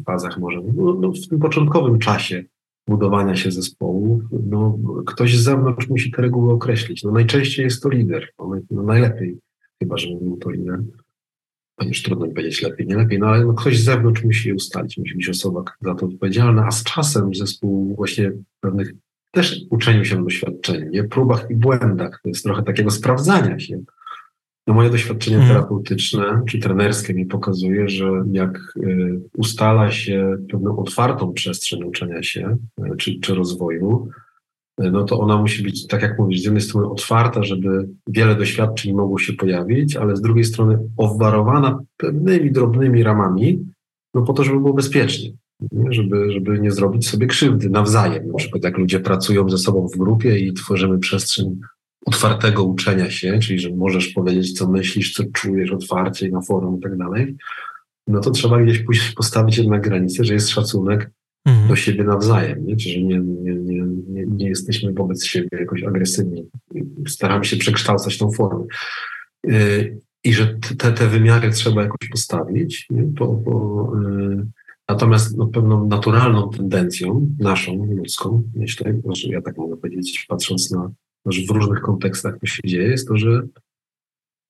fazach może, no, no w tym początkowym czasie budowania się zespołu, no, ktoś z zewnątrz musi te reguły określić. No, najczęściej jest to lider, no, najlepiej, chyba że był to lider. Chociaż trudno mi powiedzieć lepiej, nie lepiej, no ale no, ktoś z zewnątrz musi je ustalić, musi być osoba za to odpowiedzialna, a z czasem zespół właśnie pewnych też uczeniu się doświadczeniu, nie? próbach i błędach, to jest trochę takiego sprawdzania się, no moje doświadczenie hmm. terapeutyczne czy trenerskie mi pokazuje, że jak y, ustala się pewną otwartą przestrzeń uczenia się y, czy, czy rozwoju, y, no to ona musi być, tak jak mówisz, z jednej strony otwarta, żeby wiele doświadczeń mogło się pojawić, ale z drugiej strony obwarowana pewnymi drobnymi ramami, no po to, żeby było bezpiecznie. Nie? Żeby, żeby nie zrobić sobie krzywdy nawzajem. Na przykład jak ludzie pracują ze sobą w grupie i tworzymy przestrzeń otwartego uczenia się, czyli że możesz powiedzieć, co myślisz, co czujesz otwarcie na forum i tak dalej, no to trzeba gdzieś pójść postawić jednak granicę, że jest szacunek mhm. do siebie nawzajem, nie? Czyli nie, nie, nie, nie, nie jesteśmy wobec siebie jakoś agresywni. Staramy się przekształcać tą formę. Yy, I że te, te wymiary trzeba jakoś postawić. Nie? Bo, bo, yy, natomiast no, pewną naturalną tendencją naszą, ludzką, myślę, że ja tak mogę powiedzieć, patrząc na że w różnych kontekstach to się dzieje, jest to, że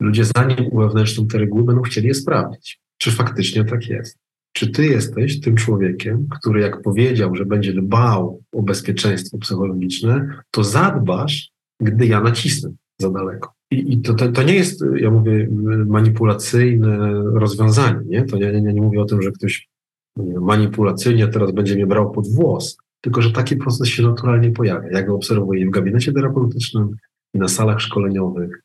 ludzie zanim uwewnętrznią te reguły, będą chcieli je sprawdzić, czy faktycznie tak jest. Czy ty jesteś tym człowiekiem, który jak powiedział, że będzie dbał o bezpieczeństwo psychologiczne, to zadbasz, gdy ja nacisnę za daleko. I, i to, to, to, nie jest, ja mówię, manipulacyjne rozwiązanie. Nie? To ja nie, nie, nie mówię o tym, że ktoś manipulacyjnie teraz będzie mnie brał pod włos, tylko że taki proces się naturalnie pojawia. Ja go obserwuję w gabinecie terapeutycznym, i na salach szkoleniowych,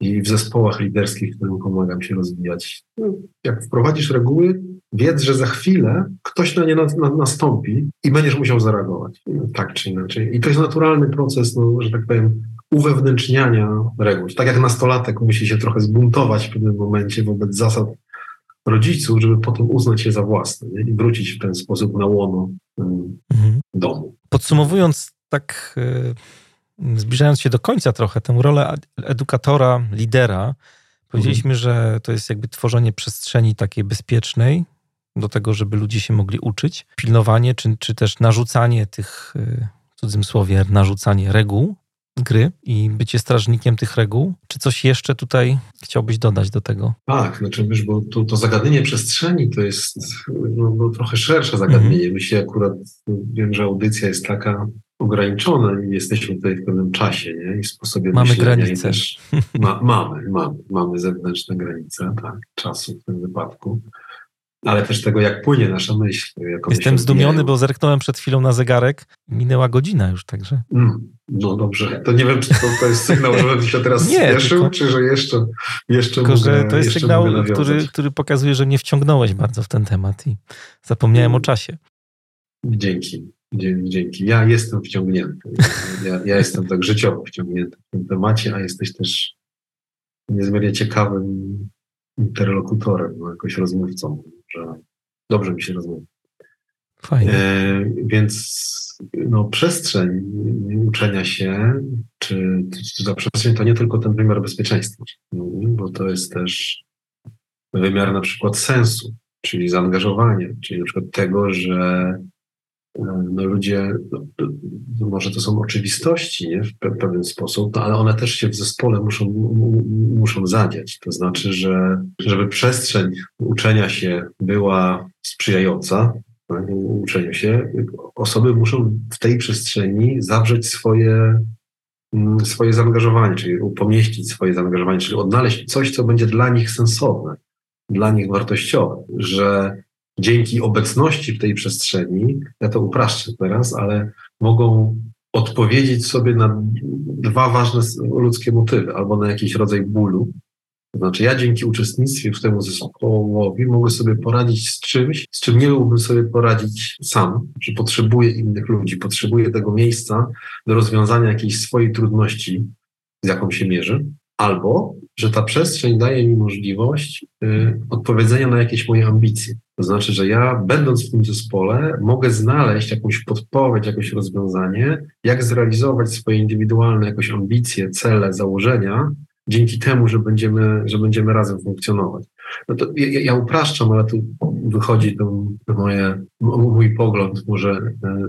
i w zespołach liderskich, którym pomagam się rozwijać. No, jak wprowadzisz reguły, wiedz, że za chwilę ktoś na nie na, na, nastąpi i będziesz musiał zareagować. Tak czy inaczej. I to jest naturalny proces, no, że tak powiem, uwewnętrzniania reguł. Tak jak nastolatek musi się trochę zbuntować w pewnym momencie wobec zasad rodziców, żeby potem uznać je za własne nie? i wrócić w ten sposób na łono mhm. domu. Podsumowując, tak y, zbliżając się do końca trochę, tę rolę edukatora, lidera, powiedzieliśmy, mhm. że to jest jakby tworzenie przestrzeni takiej bezpiecznej do tego, żeby ludzie się mogli uczyć, pilnowanie czy, czy też narzucanie tych, y, w cudzym słowie, narzucanie reguł, gry i bycie strażnikiem tych reguł. Czy coś jeszcze tutaj chciałbyś dodać do tego? Tak, znaczy wiesz, bo to, to zagadnienie przestrzeni to jest no, no, trochę szersze zagadnienie. Mm. Myślę akurat, wiem, że audycja jest taka ograniczona i jesteśmy tutaj w pewnym czasie nie? i sposobie mamy myślenia. Granice. Też ma, mamy, mamy, mamy zewnętrzne granice, tak, czasu w tym wypadku ale też tego, jak płynie nasza myśl. Jestem zdumiony, bo zerknąłem przed chwilą na zegarek. Minęła godzina już, także. Mm, no dobrze, to nie wiem, czy to, to jest sygnał, żebym się teraz nie, spieszył, tylko, czy że jeszcze, jeszcze tylko, mogę, że to jest sygnał, który, który pokazuje, że nie wciągnąłeś bardzo w ten temat i zapomniałem mm. o czasie. Dzięki. Dzięki. Ja jestem wciągnięty. Ja, ja jestem tak życiowo wciągnięty w tym temacie, a jesteś też niezmiernie ciekawym interlokutorem, no, jakoś rozmówcą że dobrze mi się rozumie. Fajnie. E, więc no, przestrzeń uczenia się, czy, czy ta przestrzeń to nie tylko ten wymiar bezpieczeństwa, bo to jest też wymiar na przykład sensu, czyli zaangażowania, czyli na przykład tego, że no ludzie, no może to są oczywistości nie? w pewien sposób, no ale one też się w zespole muszą, muszą zadziać. To znaczy, że żeby przestrzeń uczenia się była sprzyjająca tak, uczeniu się, osoby muszą w tej przestrzeni zawrzeć swoje, mm, swoje zaangażowanie, czyli pomieścić swoje zaangażowanie, czyli odnaleźć coś, co będzie dla nich sensowne, dla nich wartościowe, że dzięki obecności w tej przestrzeni, ja to upraszczę teraz, ale mogą odpowiedzieć sobie na dwa ważne ludzkie motywy, albo na jakiś rodzaj bólu, To znaczy, ja dzięki uczestnictwie w temu zespołowi mogę sobie poradzić z czymś, z czym nie mógłbym sobie poradzić sam, że potrzebuję innych ludzi, potrzebuję tego miejsca do rozwiązania jakiejś swojej trudności, z jaką się mierzę, albo że ta przestrzeń daje mi możliwość y, odpowiedzenia na jakieś moje ambicje. To znaczy, że ja, będąc w tym zespole, mogę znaleźć jakąś podpowiedź, jakieś rozwiązanie, jak zrealizować swoje indywidualne jakieś ambicje, cele, założenia, dzięki temu, że będziemy, że będziemy razem funkcjonować. No to ja, ja upraszczam, ale tu wychodzi to moje, mój pogląd może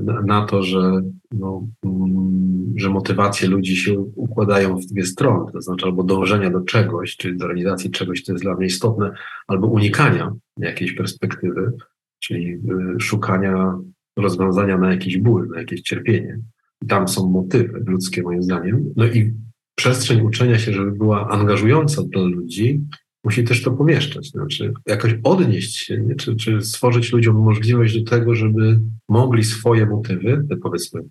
na, na to, że, no, mm, że motywacje ludzi się układają w dwie strony, to znaczy albo dążenia do czegoś, czyli do realizacji czegoś, co jest dla mnie istotne, albo unikania jakiejś perspektywy, czyli e, szukania rozwiązania na jakiś ból, na jakieś cierpienie. Tam są motywy ludzkie, moim zdaniem. No i przestrzeń uczenia się, żeby była angażująca dla ludzi, musi też to pomieszczać. Znaczy, jakoś odnieść się, nie? Czy, czy stworzyć ludziom możliwość do tego, żeby mogli swoje motywy, te powiedzmy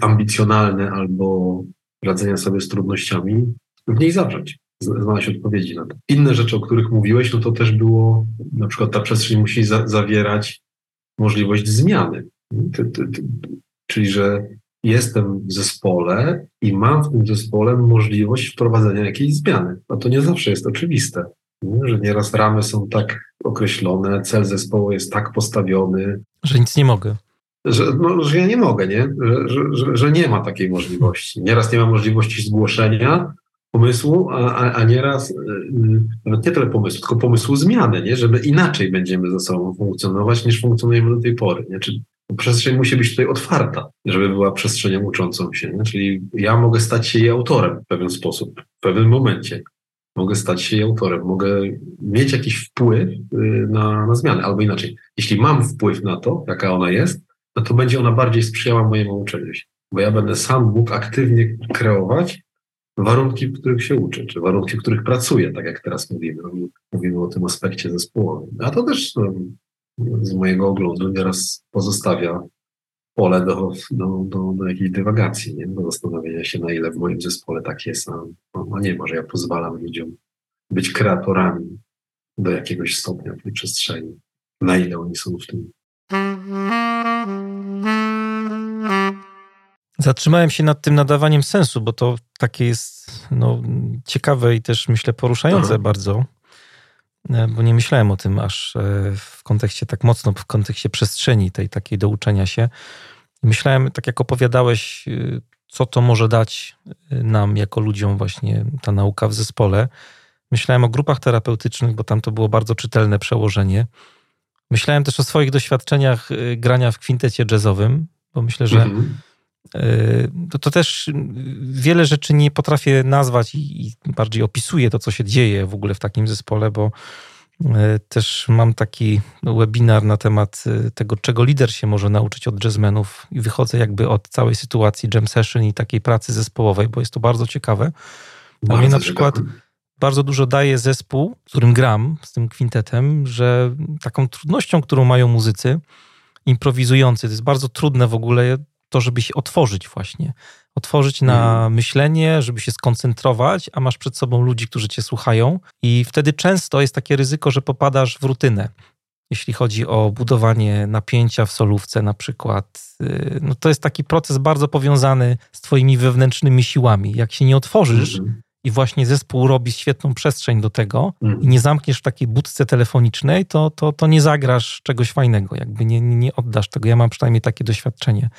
ambicjonalne albo radzenia sobie z trudnościami, w niej zawrzeć, znaleźć odpowiedzi na to. Inne rzeczy, o których mówiłeś, no to też było, na przykład ta przestrzeń musi za zawierać możliwość zmiany. Czyli, że jestem w zespole i mam w tym zespole możliwość wprowadzenia jakiejś zmiany. A to nie zawsze jest oczywiste, nie? że nieraz ramy są tak określone, cel zespołu jest tak postawiony. Że nic nie mogę. Że, no, że ja nie mogę, nie? Że, że, że, że nie ma takiej możliwości. Nieraz nie ma możliwości zgłoszenia pomysłu, a, a, a nieraz yy, nawet nie tyle pomysłu, tylko pomysłu zmiany, nie? żeby inaczej będziemy ze sobą funkcjonować, niż funkcjonujemy do tej pory. Nie? Czy przestrzeń musi być tutaj otwarta, żeby była przestrzenią uczącą się. Nie? Czyli ja mogę stać się jej autorem w pewien sposób, w pewnym momencie. Mogę stać się jej autorem, mogę mieć jakiś wpływ y, na, na zmianę, albo inaczej. Jeśli mam wpływ na to, jaka ona jest, no to będzie ona bardziej sprzyjała mojemu uczeniu się. Bo ja będę sam mógł aktywnie kreować warunki, w których się uczę, czy warunki, w których pracuję, tak jak teraz mówimy. Mówimy o tym aspekcie zespołowym. A to też no, z mojego oglądu nieraz pozostawia pole do, do, do, do jakiejś dywagacji, nie? do zastanowienia się, na ile w moim zespole tak jest, a nie, może ja pozwalam ludziom być kreatorami do jakiegoś stopnia w tej przestrzeni, na ile oni są w tym. Zatrzymałem się nad tym nadawaniem sensu, bo to takie jest no, ciekawe i też myślę poruszające Aha. bardzo. E, bo nie myślałem o tym aż e, w kontekście tak mocno, w kontekście przestrzeni tej takiej do uczenia się. Myślałem, tak jak opowiadałeś, e, co to może dać nam jako ludziom właśnie ta nauka w zespole. Myślałem o grupach terapeutycznych, bo tam to było bardzo czytelne przełożenie. Myślałem też o swoich doświadczeniach grania w kwintecie jazzowym, bo myślę, że mhm to, to też wiele rzeczy nie potrafię nazwać i, i bardziej opisuję to, co się dzieje w ogóle w takim zespole, bo e, też mam taki webinar na temat tego, czego lider się może nauczyć od jazzmenów i wychodzę jakby od całej sytuacji jam session i takiej pracy zespołowej, bo jest to bardzo ciekawe. A mnie na przykład bardzo dużo daje zespół, z którym gram, z tym kwintetem, że taką trudnością, którą mają muzycy improwizujący, to jest bardzo trudne w ogóle to, żeby się otworzyć właśnie. Otworzyć na mm. myślenie, żeby się skoncentrować, a masz przed sobą ludzi, którzy cię słuchają i wtedy często jest takie ryzyko, że popadasz w rutynę. Jeśli chodzi o budowanie napięcia w solówce na przykład, y, no to jest taki proces bardzo powiązany z twoimi wewnętrznymi siłami. Jak się nie otworzysz, mm i właśnie zespół robi świetną przestrzeń do tego mm. i nie zamkniesz w takiej budce telefonicznej, to, to, to nie zagrasz czegoś fajnego, jakby nie, nie oddasz tego. Ja mam przynajmniej takie doświadczenie.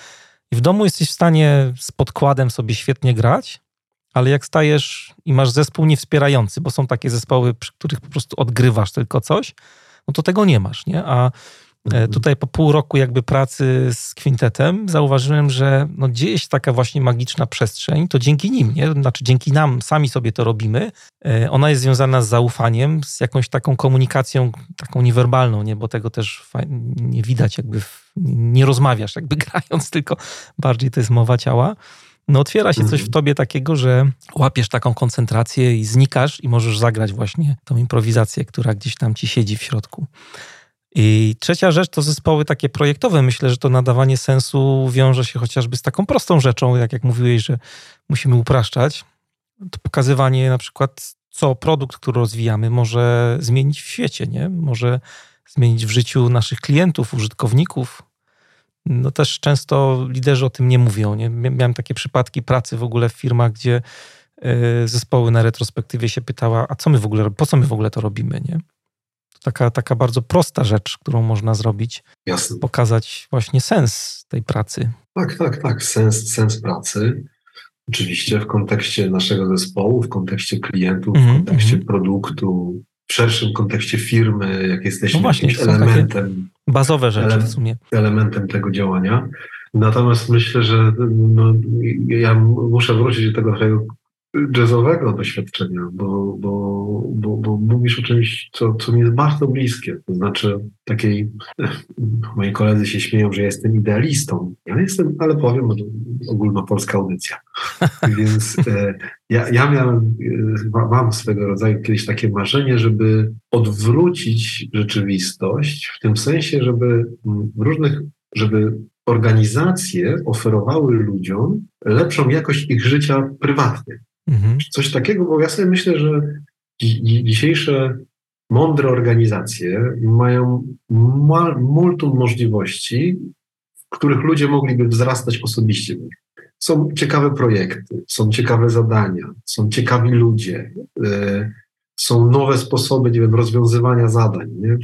I w domu jesteś w stanie z podkładem sobie świetnie grać, ale jak stajesz i masz zespół niewspierający, bo są takie zespoły, przy których po prostu odgrywasz tylko coś, no to tego nie masz, nie? A mhm. Tutaj po pół roku jakby pracy z kwintetem zauważyłem, że no dzieje się taka właśnie magiczna przestrzeń, to dzięki nim, nie? Znaczy dzięki nam sami sobie to robimy. E, ona jest związana z zaufaniem, z jakąś taką komunikacją taką niewerbalną, nie? Bo tego też nie widać jakby, nie rozmawiasz jakby grając, tylko bardziej to jest mowa ciała. No otwiera się coś w mhm. tobie takiego, że łapiesz taką koncentrację i znikasz i możesz zagrać właśnie tą improwizację, która gdzieś tam ci siedzi w środku. I trzecia rzecz to zespoły takie projektowe. Myślę, że to nadawanie sensu wiąże się chociażby z taką prostą rzeczą, jak, jak mówiłeś, że musimy upraszczać. To pokazywanie na przykład, co produkt, który rozwijamy, może zmienić w świecie, nie? Może zmienić w życiu naszych klientów, użytkowników. No też często liderzy o tym nie mówią. Nie? Miałem takie przypadki pracy w ogóle w firmach, gdzie e, zespoły na retrospektywie się pytała, a co my w ogóle, po co my w ogóle to robimy, nie? Taka, taka bardzo prosta rzecz, którą można zrobić. Jasne. Pokazać właśnie sens tej pracy. Tak, tak, tak. Sens, sens pracy. Oczywiście w kontekście naszego zespołu, w kontekście klientów, mm -hmm, w mhm, kontekście mm -hmm. produktu, w szerszym kontekście firmy, jak jesteśmy no właśnie, elementem. Bazowe rzeczy w sumie. Elementem tego działania. Natomiast myślę, że no, ja muszę wrócić do tego jazzowego doświadczenia, bo, bo, bo, bo mówisz o czymś, co, co mi jest bardzo bliskie. To znaczy takiej, moi koledzy się śmieją, że jestem idealistą. Ja jestem, ale powiem, ogólnopolska audycja. Więc e, ja, ja miałem, e, mam swego rodzaju kiedyś takie marzenie, żeby odwrócić rzeczywistość w tym sensie, żeby w różnych, żeby organizacje oferowały ludziom lepszą jakość ich życia prywatnie. Mhm. Coś takiego, bo ja sobie myślę, że dzisiejsze mądre organizacje mają multum możliwości, w których ludzie mogliby wzrastać osobiście. Są ciekawe projekty, są ciekawe zadania, są ciekawi ludzie, y, są nowe sposoby, nie wiem, rozwiązywania zadań. Nie?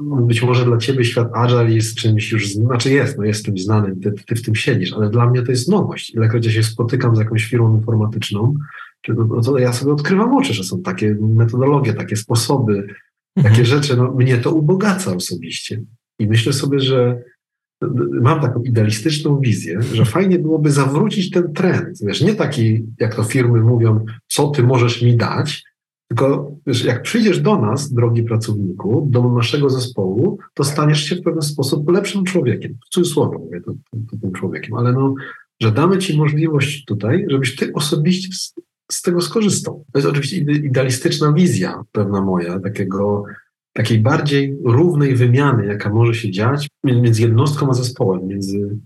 Być może dla ciebie świat Agile jest czymś już, znaczy jest, no jest czymś znanym, ty, ty w tym siedzisz, ale dla mnie to jest nowość. Ilekroć ja się spotykam z jakąś firmą informatyczną, no to ja sobie odkrywam oczy, że są takie metodologie, takie sposoby, mhm. takie rzeczy, no mnie to ubogaca osobiście. I myślę sobie, że mam taką idealistyczną wizję, że fajnie byłoby zawrócić ten trend. Wiesz, nie taki, jak to firmy mówią, co ty możesz mi dać, tylko wiesz, jak przyjdziesz do nas, drogi pracowniku, do naszego zespołu, to staniesz się w pewien sposób lepszym człowiekiem. W cudzysłowie mówię to, to, to tym człowiekiem, ale no, że damy ci możliwość tutaj, żebyś ty osobiście z, z tego skorzystał. To jest oczywiście idealistyczna wizja pewna moja, takiego, takiej bardziej równej wymiany, jaka może się dziać między jednostką a zespołem, między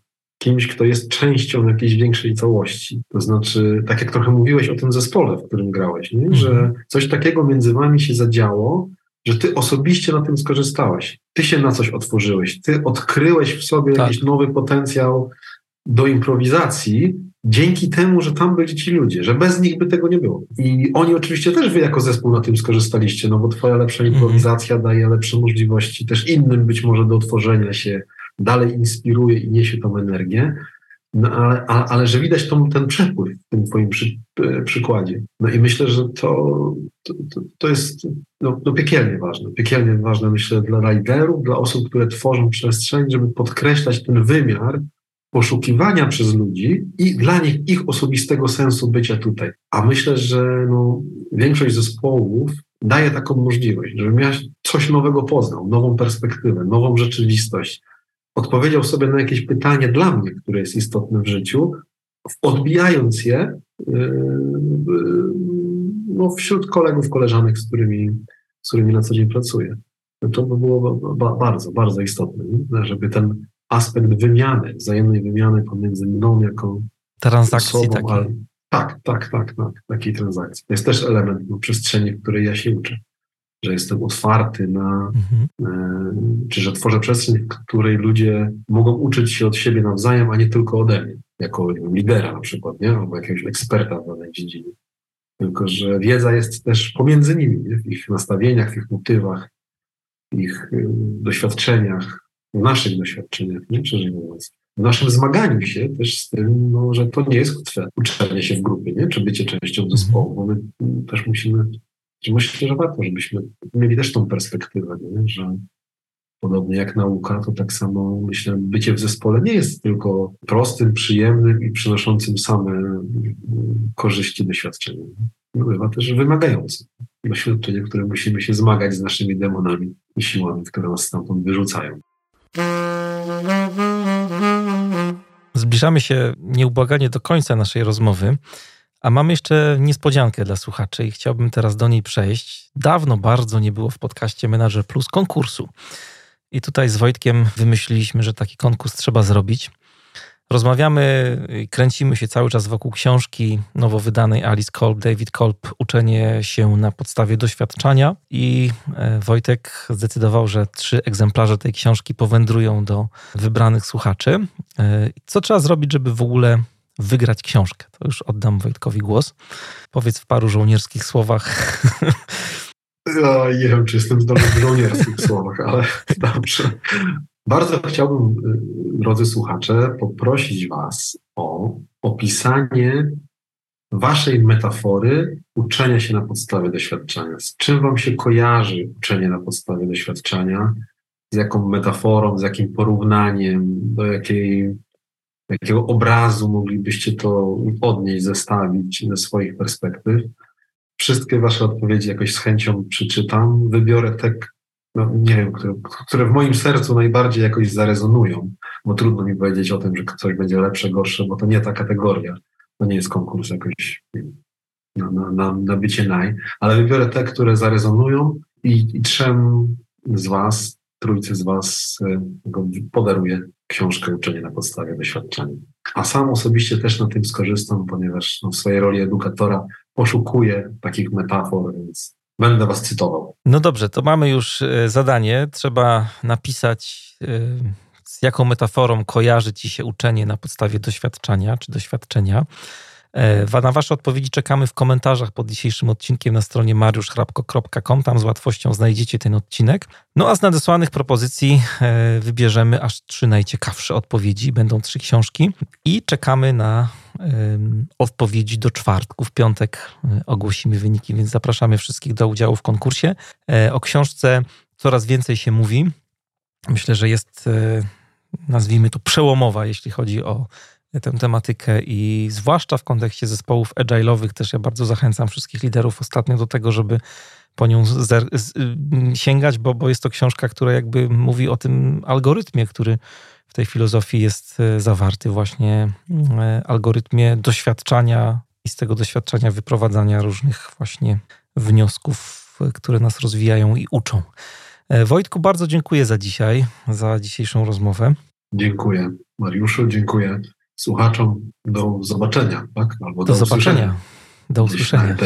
kimś, kto jest częścią jakiejś większej całości. To znaczy, tak jak trochę mówiłeś o tym zespole, w którym grałeś, nie? że mhm. coś takiego między wami się zadziało, że ty osobiście na tym skorzystałeś. Ty się na coś otworzyłeś, ty odkryłeś w sobie tak. jakiś nowy potencjał do improwizacji, dzięki temu, że tam byli ci ludzie, że bez nich by tego nie było. I oni oczywiście też wy jako zespół na tym skorzystaliście, no bo twoja lepsza mhm. improwizacja daje lepsze możliwości też innym być może do otworzenia się, dalej inspiruje i niesie tą energię, no, ale, ale że widać tą, ten przepływ w tym twoim przy, e, przykładzie. No i myślę, że to, to, to jest no, no piekielnie ważne. Piekielnie ważne, myślę, dla liderów, dla osób, które tworzą przestrzeń, żeby podkreślać ten wymiar poszukiwania przez ludzi i dla nich ich osobistego sensu bycia tutaj. A myślę, że no, większość zespołów daje taką możliwość, żeby miał coś nowego poznał, nową perspektywę, nową rzeczywistość, odpowiedział sobie na jakieś pytanie dla mnie, które jest istotne w życiu, odbijając je yy, no, wśród kolegów, koleżanek, z którymi, z którymi na co dzień pracuję. No to by było bardzo, bardzo istotne, żeby ten aspekt wymiany, wzajemnej wymiany pomiędzy mną jako transakcji osobą, takiej. Ale, tak, tak, tak, tak, takiej transakcji. To jest też element no, przestrzeni, w której ja się uczę że jestem otwarty na, mhm. e, czy że tworzę przestrzeń, w której ludzie mogą uczyć się od siebie nawzajem, a nie tylko ode mnie, jako wiem, lidera na przykład, nie? albo jakiegoś eksperta w danej dziedzinie. Tylko, że wiedza jest też pomiędzy nimi, nie? w ich nastawieniach, w ich motywach, w ich y, doświadczeniach, w naszych doświadczeniach, nie? mówiąc. W naszym zmaganiu się też z tym, no, że to nie jest łatwe uczenie się w grupie, nie? czy bycie częścią zespołu, bo my też musimy myślę, że warto, żebyśmy mieli też tą perspektywę, nie? że podobnie jak nauka, to tak samo myślę, bycie w zespole nie jest tylko prostym, przyjemnym i przynoszącym same mm, korzyści doświadczenia. No, bywa też wymagającym doświadczenie, które musimy się zmagać z naszymi demonami i siłami, które nas stamtąd wyrzucają. Zbliżamy się nieubłaganie do końca naszej rozmowy. A mam jeszcze niespodziankę dla słuchaczy i chciałbym teraz do niej przejść. Dawno bardzo nie było w podcaście Manager Plus konkursu. I tutaj z Wojtkiem wymyśliliśmy, że taki konkurs trzeba zrobić. Rozmawiamy kręcimy się cały czas wokół książki nowo wydanej Alice Kolb, David Kolb, Uczenie się na podstawie doświadczenia. I e, Wojtek zdecydował, że trzy egzemplarze tej książki powędrują do wybranych słuchaczy. E, co trzeba zrobić, żeby w ogóle wygrać książkę? To już oddam Wojtkowi głos. Powiedz w paru żołnierskich słowach. Ja nie wiem, czy jestem zdolny w żołnierskich słowach, ale dobrze. Bardzo chciałbym, y, drodzy słuchacze, poprosić Was o opisanie Waszej metafory uczenia się na podstawie doświadczenia. Z czym Wam się kojarzy uczenie na podstawie doświadczenia? Z jaką metaforą, z jakim porównaniem, do jakiej, jakiego obrazu moglibyście to odnieść, zestawić ze swoich perspektyw? Wszystkie Wasze odpowiedzi jakoś z chęcią przeczytam. Wybiorę te, no, nie wiem, które, które w moim sercu najbardziej jakoś zarezonują, bo trudno mi powiedzieć o tym, że coś będzie lepsze, gorsze, bo to nie ta kategoria. To nie jest konkurs jakoś na, na, na, na bycie naj, ale wybiorę te, które zarezonują i, i trzem z Was, trójcy z Was e, podaruję książkę Uczenie na podstawie doświadczenia. A sam osobiście też na tym skorzystam, ponieważ no, w swojej roli edukatora poszukuję takich metafor, więc Będę was cytował. No dobrze, to mamy już e, zadanie. Trzeba napisać, e, z jaką metaforą kojarzy ci się uczenie na podstawie doświadczenia czy doświadczenia. E, na Wasze odpowiedzi czekamy w komentarzach pod dzisiejszym odcinkiem na stronie mariuszchrapko.com. Tam z łatwością znajdziecie ten odcinek. No a z nadesłanych propozycji wybierzemy aż trzy najciekawsze odpowiedzi. Będą trzy książki i czekamy na odpowiedzi do czwartku. W piątek e, ogłosimy wyniki, więc zapraszamy wszystkich do udziału w konkursie. E, o książce coraz więcej się mówi. Myślę, że jest, e, nazwijmy to, przełomowa, jeśli chodzi o tę tematykę i zwłaszcza w kontekście zespołów agile'owych też ja bardzo zachęcam wszystkich liderów ostatnio do tego, żeby po nią sięgać, bo, bo jest to książka, która jakby mówi o tym algorytmie, który w tej filozofii jest e, zawarty właśnie e, algorytmie doświadczania i z tego doświadczenia wyprowadzania różnych właśnie wniosków, e, które nas rozwijają i uczą. Wojtku, bardzo dziękuję za dzisiaj, za dzisiejszą rozmowę. Dziękuję Mariuszu, dziękuję słuchaczom. Do zobaczenia, tak? Albo do, do zobaczenia. Usłyszenia. Do usłyszenia.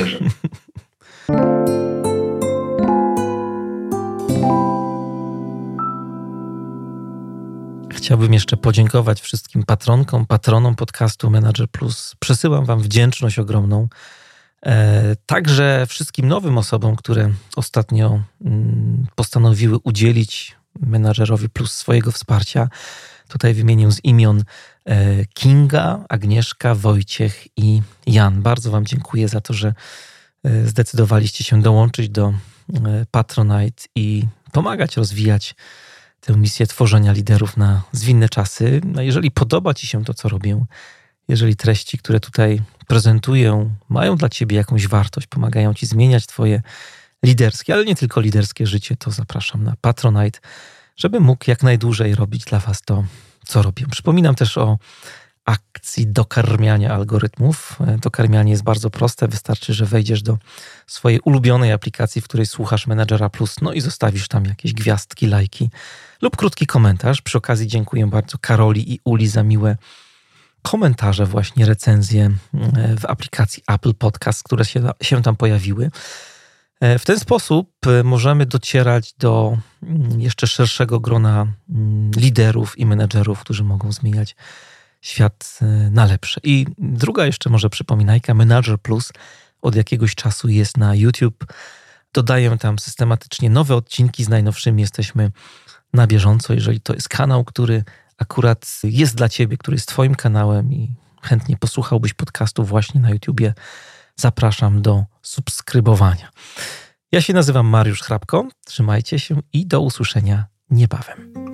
Chciałbym jeszcze podziękować wszystkim patronkom, patronom podcastu Manager Plus. Przesyłam Wam wdzięczność ogromną. E, także wszystkim nowym osobom, które ostatnio mm, postanowiły udzielić Menadżerowi Plus swojego wsparcia. Tutaj wymienię z imion Kinga, Agnieszka, Wojciech i Jan. Bardzo Wam dziękuję za to, że e, zdecydowaliście się dołączyć do Patronite i pomagać rozwijać tę misję tworzenia liderów na zwinne czasy. No jeżeli podoba Ci się to, co robię, jeżeli treści, które tutaj prezentuję, mają dla Ciebie jakąś wartość, pomagają Ci zmieniać Twoje liderskie, ale nie tylko liderskie życie, to zapraszam na Patronite, żeby mógł jak najdłużej robić dla Was to, co robię. Przypominam też o akcji dokarmiania algorytmów. Dokarmianie jest bardzo proste. Wystarczy, że wejdziesz do swojej ulubionej aplikacji, w której słuchasz Menadżera Plus, no i zostawisz tam jakieś gwiazdki, lajki lub krótki komentarz. Przy okazji dziękuję bardzo Karoli i Uli za miłe komentarze, właśnie recenzje e, w aplikacji Apple Podcast, które się, się tam pojawiły. E, w ten sposób e, możemy docierać do mm, jeszcze szerszego grona mm, liderów i menedżerów, którzy mogą zmieniać świat na lepsze. I druga jeszcze może przypominajka, Manager Plus od jakiegoś czasu jest na YouTube. Dodaję tam systematycznie nowe odcinki z najnowszymi. Jesteśmy na bieżąco, jeżeli to jest kanał, który akurat jest dla ciebie, który jest twoim kanałem i chętnie posłuchałbyś podcastu właśnie na YouTubie, zapraszam do subskrybowania. Ja się nazywam Mariusz Hrabko. Trzymajcie się i do usłyszenia niebawem.